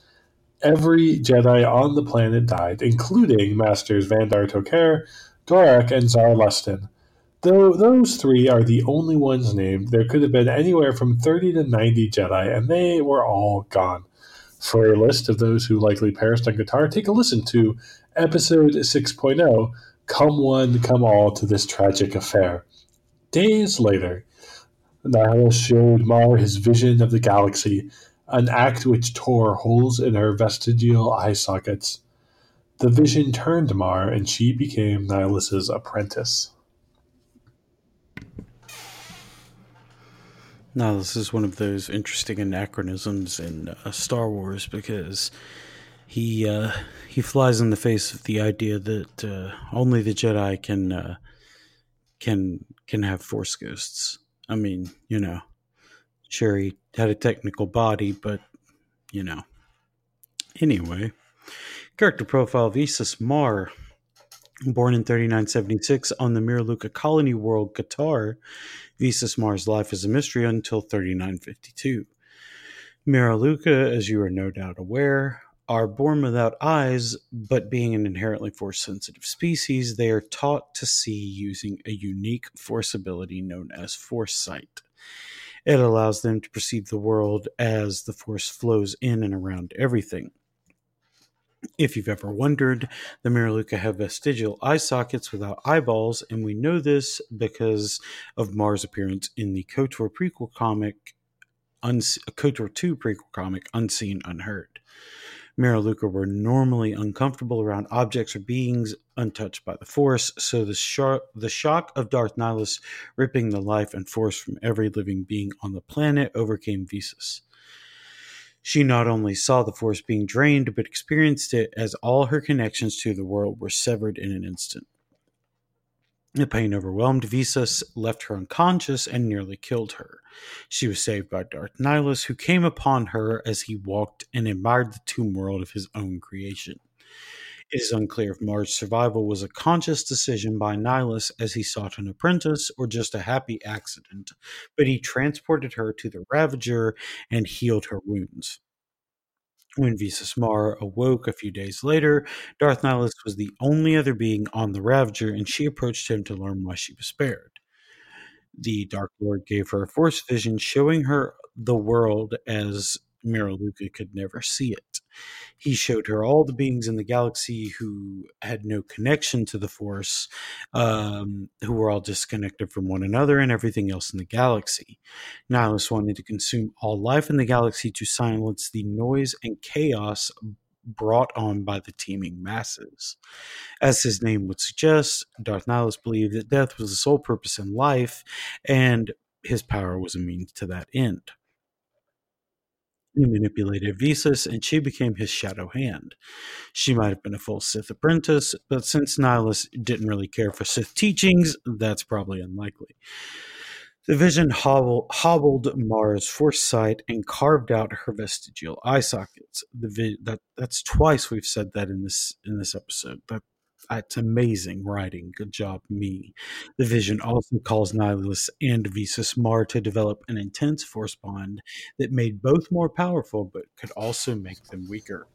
Every Jedi on the planet died, including Masters Vandar Tokare, Dorak, and Zhar Lestin. Though those three are the only ones named, there could have been anywhere from 30 to 90 Jedi, and they were all gone. For a list of those who likely perished on Katar, take a listen to episode 6.0 Come One, Come All to This Tragic Affair. Days later, Nihilus showed Mar his vision of the galaxy, an act which tore holes in her vestigial eye sockets. The vision turned Mar, and she became Nihilus's apprentice. Now, this is one of those interesting anachronisms in uh, Star Wars because he uh, he flies in the face of the idea that uh, only the Jedi can uh, can can have Force ghosts. I mean, you know, he had a technical body, but you know. Anyway, character profile Visas Mar, born in 3976 on the Miraluka colony world Katar. Visas Mar's life is a mystery until 3952. Miraluka, as you are no doubt aware, are born without eyes, but being an inherently force sensitive species, they are taught to see using a unique force ability known as foresight. It allows them to perceive the world as the force flows in and around everything. If you've ever wondered, the Miraluka have vestigial eye sockets without eyeballs, and we know this because of Mar's appearance in the KOTOR prequel comic, KOTOR 2 prequel comic, Unseen Unheard. Miraluka were normally uncomfortable around objects or beings untouched by the Force, so the, the shock of Darth Nihilus ripping the life and force from every living being on the planet overcame Visas. She not only saw the Force being drained, but experienced it as all her connections to the world were severed in an instant. The pain overwhelmed Visas, left her unconscious, and nearly killed her. She was saved by Darth Nihilus, who came upon her as he walked and admired the tomb world of his own creation. It is unclear if Mar's survival was a conscious decision by Nihilus as he sought an apprentice or just a happy accident, but he transported her to the Ravager and healed her wounds. When Visas Mar awoke a few days later, Darth Nihilus was the only other being on the Ravager, and she approached him to learn why she was spared. The Dark Lord gave her a force vision showing her the world as Miraluka could never see it. He showed her all the beings in the galaxy who had no connection to the Force, um, who were all disconnected from one another and everything else in the galaxy. Nihilus wanted to consume all life in the galaxy to silence the noise and chaos brought on by the teeming masses. As his name would suggest, Darth Nihilus believed that death was the sole purpose in life, and his power was a means to that end. He manipulated Visas, and she became his shadow hand. She might have been a full Sith apprentice, but since Nihilus didn't really care for Sith teachings, that's probably unlikely. The vision hobbled, hobbled Mara's foresight and carved out her vestigial eye sockets. The vi- that that's twice we've said that in this in this episode. That that's amazing writing. Good job, me. The vision also calls Nihilus and Visas Mar to develop an intense force bond that made both more powerful, but could also make them weaker.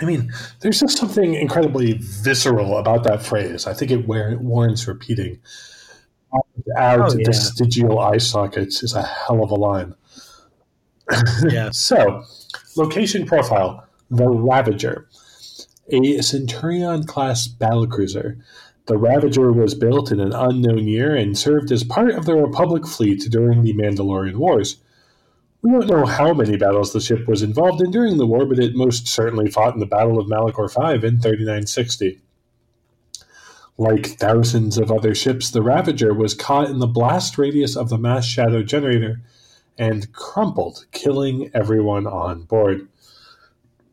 I mean, there's just something incredibly visceral about that phrase. I think it warrants repeating. Out Oh, yeah. vestigial eye sockets is a hell of a line. Yeah. [laughs] So, location profile the Ravager, a Centurion class battlecruiser. The Ravager was built in an unknown year and served as part of the Republic fleet during the Mandalorian Wars. We don't know how many battles the ship was involved in during the war, but it most certainly fought in the Battle of Malachor V in 3960. Like thousands of other ships, the Ravager was caught in the blast radius of the mass shadow generator and crumpled, killing everyone on board.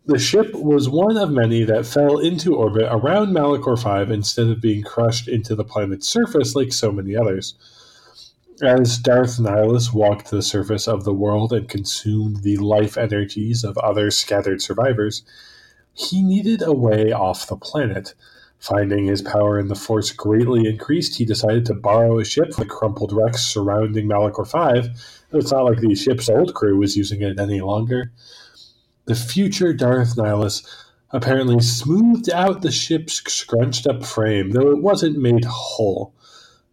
The ship was one of many that fell into orbit around Malachor 5 instead of being crushed into the planet's surface like so many others. As Darth Nihilus walked the surface of the world and consumed the life energies of other scattered survivors, he needed a way off the planet. Finding his power in the Force greatly increased, he decided to borrow a ship from the crumpled wrecks surrounding Malachor 5. It's not like the ship's old crew was using it any longer. The future Darth Nihilus apparently smoothed out the ship's scrunched up frame, though it wasn't made whole.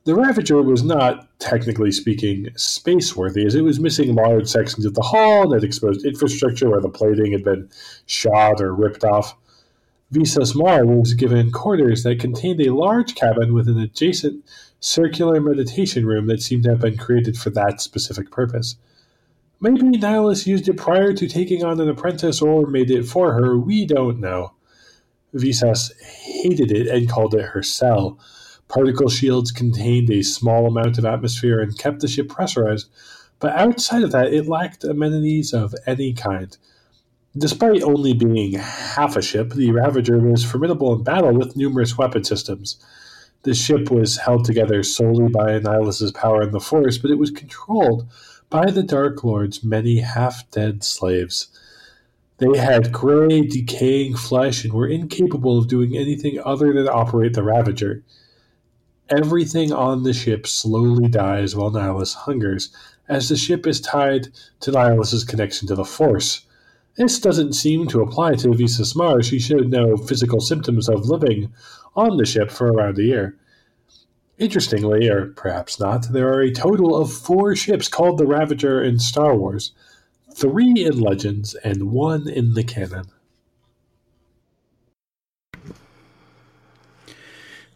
The Ravager was not, technically speaking, space worthy, as it was missing large sections of the hull and had exposed infrastructure where the plating had been shot or ripped off. Visas Mar was given quarters that contained a large cabin with an adjacent circular meditation room that seemed to have been created for that specific purpose. Maybe Nihilus used it prior to taking on an apprentice or made it for her, we don't know. Visas hated it and called it her cell. Particle shields contained a small amount of atmosphere and kept the ship pressurized, but outside of that, it lacked amenities of any kind. Despite only being half a ship, the Ravager was formidable in battle with numerous weapon systems. The ship was held together solely by Nihilus's power in the Force, but it was controlled by the Dark Lord's many half dead slaves. They had gray, decaying flesh and were incapable of doing anything other than operate the Ravager. Everything on the ship slowly dies while Nihilus hungers, as the ship is tied to Nihilus's connection to the Force. This doesn't seem to apply to Visas Mars. She showed no physical symptoms of living on the ship for around a year. Interestingly, or perhaps not, there are a total of four ships called the Ravager in Star Wars three in Legends and one in the canon.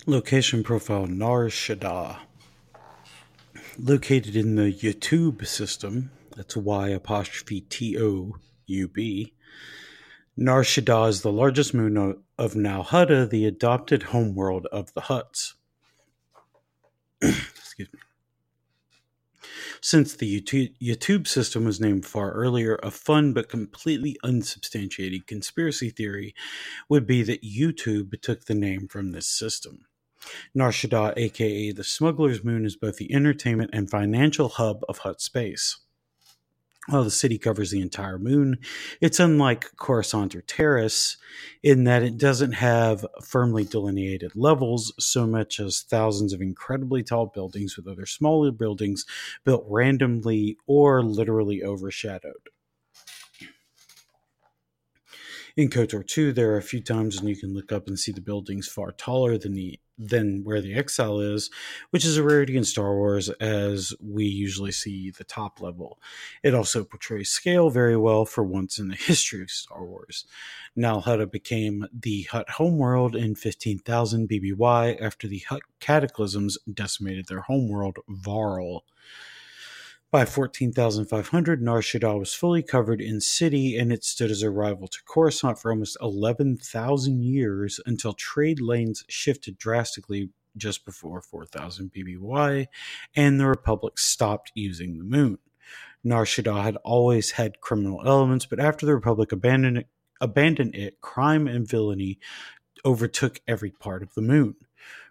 Location profile Nar Shaddaa. Located in the Y'Toub system, that's Y apostrophe T O U B. Nar Shaddaa is the largest moon of Nal Hutta, the adopted homeworld of the Hutts. Excuse me. Since the YouTube system was named far earlier, a fun but completely unsubstantiated conspiracy theory would be that YouTube took the name from this system. Nar Shaddaa, aka the Smuggler's Moon, is both the entertainment and financial hub of Hutt space. While the city covers the entire moon, it's unlike Coruscant or Taris in that it doesn't have firmly delineated levels so much as thousands of incredibly tall buildings with other smaller buildings built randomly or literally overshadowed. In KOTOR 2, there are a few times when you can look up and see the buildings far taller than the than where the exile is, which is a rarity in Star Wars as we usually see the top level. It also portrays scale very well for once in the [laughs] history of Star Wars. Nal Hutta became the Hutt homeworld in 15,000 BBY after the Hutt cataclysms decimated their homeworld, Varl. By 14,500, Nar Shaddaa was fully covered in city, and it stood as a rival to Coruscant for almost 11,000 years until trade lanes shifted drastically just before 4000 BBY, and the Republic stopped using the moon. Nar Shaddaa had always had criminal elements, but after the Republic abandoned it, abandoned it, crime and villainy overtook every part of the moon.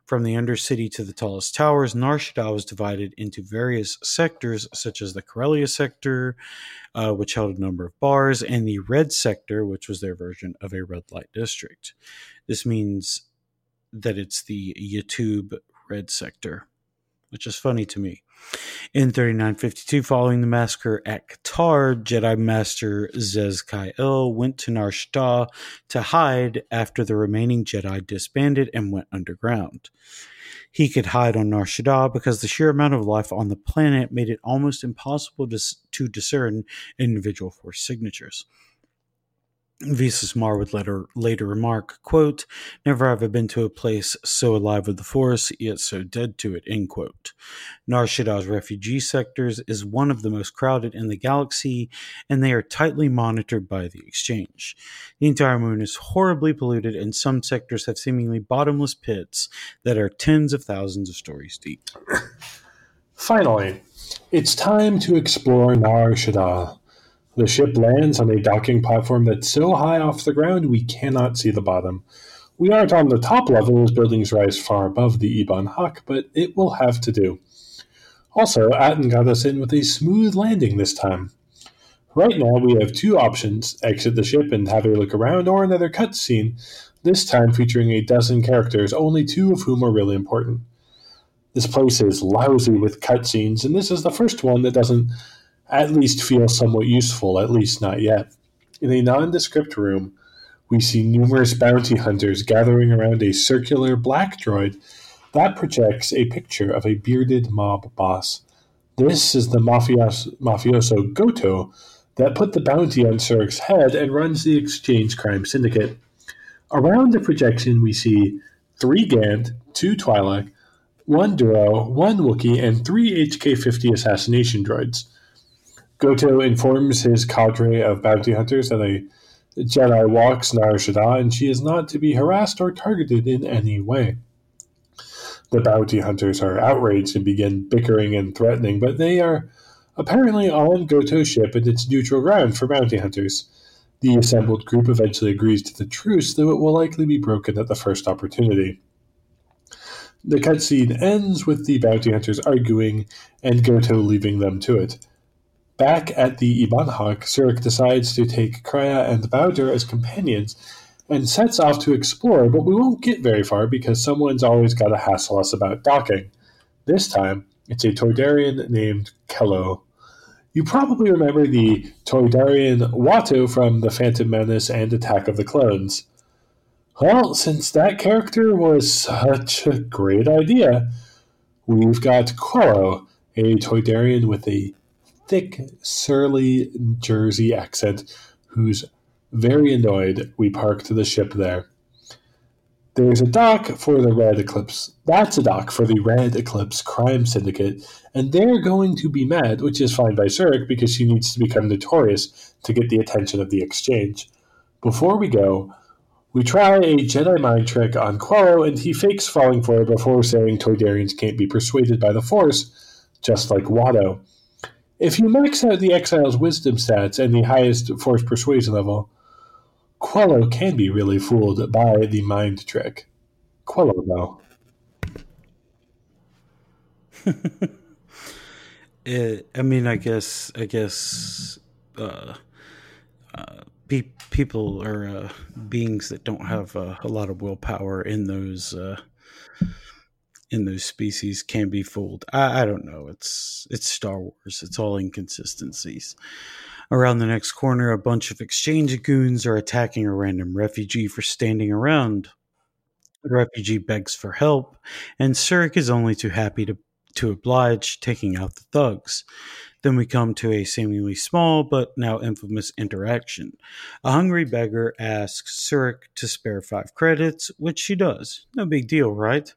From the Undercity to the tallest towers, Nar Shaddaa was divided into various sectors, such as the Corellia sector, uh, which held a number of bars, and the Red sector, which was their version of a red light district. This means that it's the YouTube Red sector, which is funny to me. In 3952, following the massacre at Katar, Jedi Master Zez-Kai Ell went to Nar Shaddaa to hide after the remaining Jedi disbanded and went underground. He could hide on Nar Shaddaa because the sheer amount of life on the planet made it almost impossible to, to discern individual force signatures. Visas Mar would later, later remark, quote, Never have I been to a place so alive with the force, yet so dead to it, end quote. Nar Shaddaa's refugee sectors is one of the most crowded in the galaxy, and they are tightly monitored by the exchange. The entire moon is horribly polluted, and some sectors have seemingly bottomless pits that are tens of thousands of stories deep. Finally, it's time to explore Nar Shaddaa. The ship lands on a docking platform that's so high off the ground we cannot see the bottom. We aren't on the top level as buildings rise far above the Ebon Hawk, but it will have to do. Also, Atton got us in with a smooth landing this time. Right now, we have two options exit the ship and have a look around, or another cutscene, this time featuring a dozen characters, only two of whom are really important. This place is lousy with cutscenes, and this is the first one that doesn't at least feel somewhat useful, at least not yet. In a nondescript room, we see numerous bounty hunters gathering around a circular black droid that projects a picture of a bearded mob boss. This is the mafios- mafioso Goto that put the bounty on Surik's head and runs the exchange crime syndicate. Around the projection, we see three Gand, two Twi'lek, one Duro, one Wookiee, and three HK 50 assassination droids. Goto informs his cadre of bounty hunters that a Jedi walks Nar Shaddaa, and she is not to be harassed or targeted in any way. The bounty hunters are outraged and begin bickering and threatening, but they are apparently all on Goto's ship and it's neutral ground for bounty hunters. The assembled group eventually agrees to the truce, though it will likely be broken at the first opportunity. The cutscene ends with the bounty hunters arguing and Goto leaving them to it. Back at the Ebon Hawk, Surik decides to take Kreia and Bao-Dur as companions and sets off to explore, but we won't get very far because someone's always got to hassle us about docking. This time, it's a Toydarian named Kello. You probably remember the Toydarian Watto from The Phantom Menace and Attack of the Clones. Well, since that character was such a great idea, we've got Quello, a Toydarian with a thick, surly Jersey accent who's very annoyed we parked the ship there. There's a dock for the Red Eclipse. That's a dock for the Red Eclipse Crime Syndicate, and they're going to be mad, which is fine by Surik because she needs to become notorious to get the attention of the exchange. Before we go, we try a Jedi mind trick on Quello, and he fakes falling for it before saying Toydarians can't be persuaded by the Force, just like Watto. If you max out the Exile's wisdom stats and the highest Force persuasion level, Quello can be really fooled by the mind trick. Quello, though. [laughs] it, I mean, I guess, I guess, uh, uh, pe- people are uh, beings that don't have uh, a lot of willpower in those uh, in those species can be fooled. I, I don't know. It's it's Star Wars. It's all inconsistencies. Around the next corner, a bunch of exchange goons are attacking a random refugee for standing around. The refugee begs for help, and Surik is only too happy to, to oblige, taking out the thugs. Then we come to a seemingly small but now infamous interaction. A hungry beggar asks Surik to spare five credits, which she does. No big deal, right?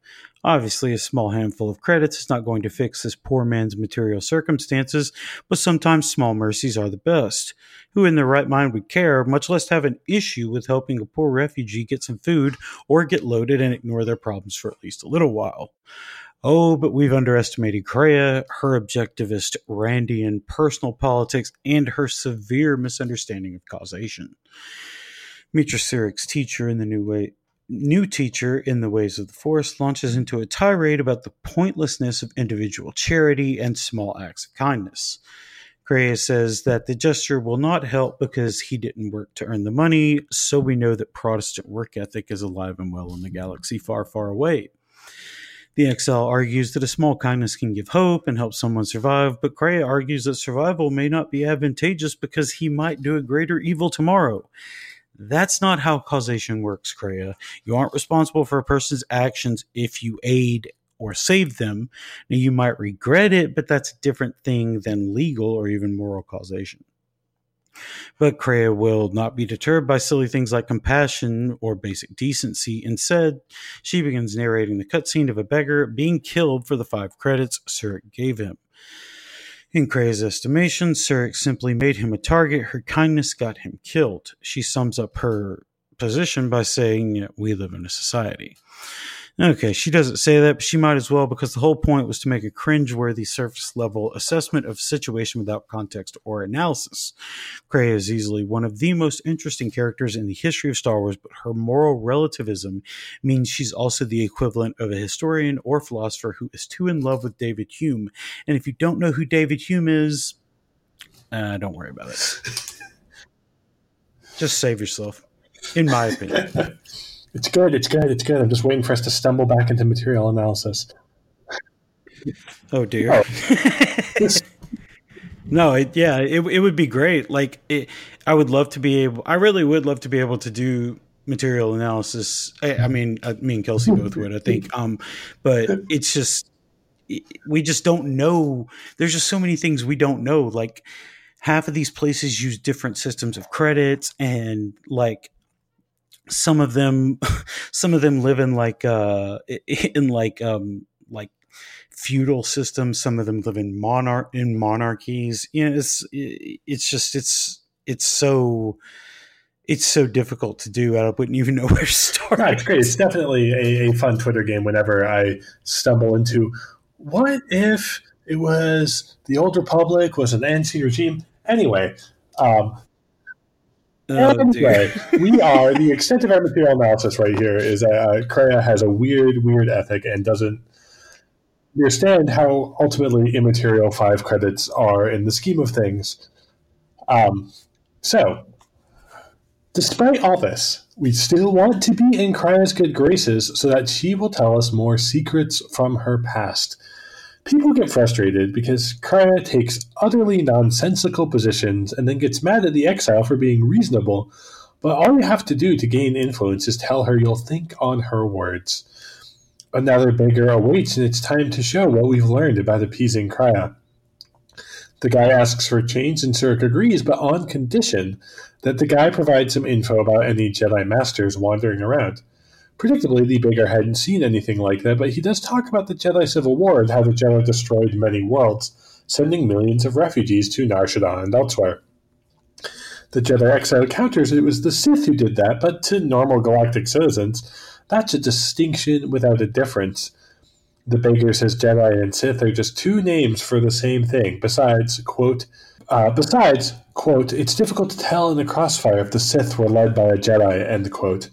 Obviously, a small handful of credits is not going to fix this poor man's material circumstances, but sometimes small mercies are the best. Who in their right mind would care, much less have an issue with helping a poor refugee get some food or get loaded and ignore their problems for at least a little while? Oh, but we've underestimated Kreia, her objectivist Randian personal politics, and her severe misunderstanding of causation. Meetra Surik's teacher in the new way new teacher in the ways of the force launches into a tirade about the pointlessness of individual charity and small acts of kindness. Kreia says that the gesture will not help because he didn't work to earn the money, so we know that Protestant work ethic is alive and well in the galaxy far, far away. The Exile argues that a small kindness can give hope and help someone survive, but Kreia argues that survival may not be advantageous because he might do a greater evil tomorrow. That's not how causation works, Kreia. You aren't responsible for a person's actions if you aid or save them. Now, you might regret it, but that's a different thing than legal or even moral causation. But Kreia will not be deterred by silly things like compassion or basic decency. Instead, she begins narrating the cutscene of a beggar being killed for the five credits Surik gave him. In Kreia's estimation, Surik simply made him a target. Her kindness got him killed. She sums up her position by saying, We live in a society. Okay, she doesn't say that, but she might as well because the whole point was to make a cringe-worthy surface level assessment of situation without context or analysis. Kreia is easily one of the most interesting characters in the history of Star Wars, but her moral relativism means she's also the equivalent of a historian or philosopher who is too in love with David Hume. And if you don't know who David Hume is, uh, don't worry about it. [laughs] Just save yourself, in my opinion. [laughs] It's good. It's good. It's good. I'm just waiting for us to stumble back into material analysis. Oh dear. Oh. [laughs] no, it, yeah, it, it would be great. Like, it, I would love to be able. I really would love to be able to do material analysis. I, I mean, uh, me and Kelsey both would, I think. Um, but it's just we just don't know. There's just so many things we don't know. Like half of these places use different systems of credits, and like some of them [laughs] some of them live in like uh [laughs] in like um like feudal systems. Some of them live in monarch in monarchies. You know it's it's just it's it's so it's so difficult to do. I wouldn't even [laughs] know where to start. It's great. It's definitely a, a fun twitter game whenever i stumble into what if it was the old republic was an anti regime anyway um, Oh, anyway, we are the extent of our material analysis right here is that uh, Kreia has a weird, weird ethic and doesn't understand how ultimately immaterial five credits are in the scheme of things. Um, so, despite all this, we still want to be in Kreia's good graces so that she will tell us more secrets from her past. People get frustrated because Kreia takes utterly nonsensical positions and then gets mad at the exile for being reasonable. But all you have to do to gain influence is tell her you'll think on her words. Another beggar awaits, and it's time to show what we've learned about appeasing Kreia. The guy asks for change, and Surik agrees, but on condition that the guy provides some info about any Jedi Masters wandering around. Predictably, the beggar hadn't seen anything like that, but he does talk about the Jedi Civil War and how the Jedi destroyed many worlds, sending millions of refugees to Nar Shaddaa and elsewhere. The Jedi Exile counters it was the Sith who did that, but to normal galactic citizens, that's a distinction without a difference. The beggar says Jedi and Sith are just two names for the same thing. Besides, quote, uh, besides, quote, it's difficult to tell in the crossfire if the Sith were led by a Jedi, end quote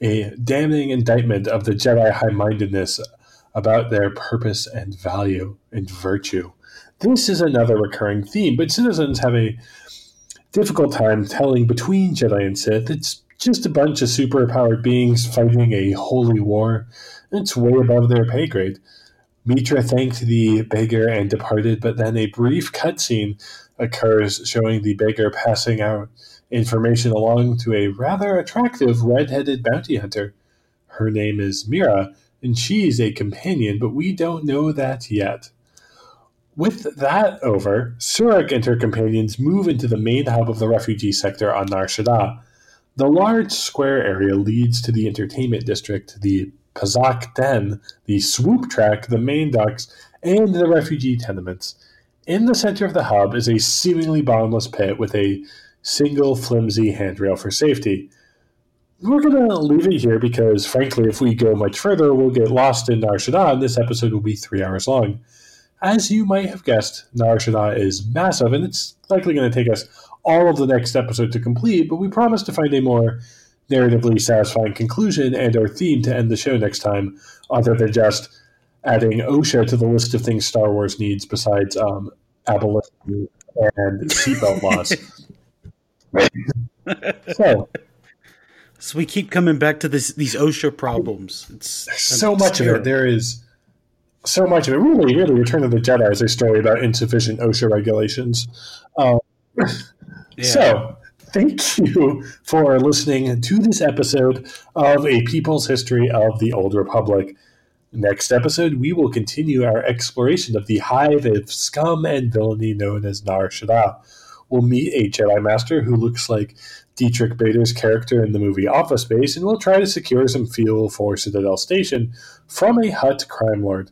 a damning indictment of the Jedi high mindedness about their purpose and value and virtue. This is another recurring theme, but citizens have a difficult time telling between Jedi and Sith. It's just a bunch of superpowered beings fighting a holy war. It's way above their pay grade. Meetra thanked the beggar and departed, but then a brief cutscene occurs showing the beggar passing out information along to a rather attractive red-headed bounty hunter. Her name is Mira, and she's a companion, but we don't know that yet. With that over, Surik and her companions move into the main hub of the refugee sector on Nar Shaddaa. The large square area leads to the entertainment district, the Pazaak Den, the swoop track, the main docks, and the refugee tenements. In the center of the hub is a seemingly bottomless pit with a single flimsy handrail for safety. We're going to leave it here because, frankly, if we go much further, we'll get lost in Nar Shaddaa, and this episode will be three hours long. As you might have guessed, Nar Shaddaa is massive, and it's likely going to take us all of the next episode to complete, but we promise to find a more narratively satisfying conclusion and our theme to end the show next time, other than just adding OSHA to the list of things Star Wars needs besides um, abolition and seatbelt laws. [laughs] so, [laughs] so we keep coming back to this these OSHA problems. It's so much scary. of it. There is so much of it. Really, really, Return of the Jedi is a story about insufficient OSHA regulations. Uh, yeah. So, thank you for listening to this episode of A People's History of the Old Republic. Next episode, we will continue our exploration of the hive of scum and villainy known as Nar Shaddaa we'll meet a Jedi Master who looks like Diedrich Bader's character in the movie Office Space, and we'll try to secure some fuel for Citadel Station from a Hutt crime lord.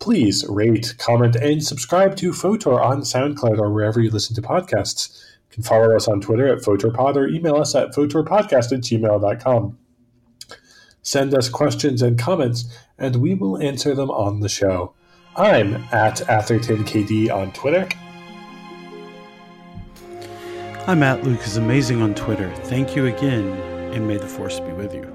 Please rate, comment, and subscribe to Photor on SoundCloud or wherever you listen to podcasts. You can follow us on Twitter at PhotorPod or email us at photorpodcast at gmail.com. Send us questions and comments, and we will answer them on the show. I'm at AthertonKD on Twitter. I'm at Luke is Amazing on Twitter. Thank you again, and may the Force be with you.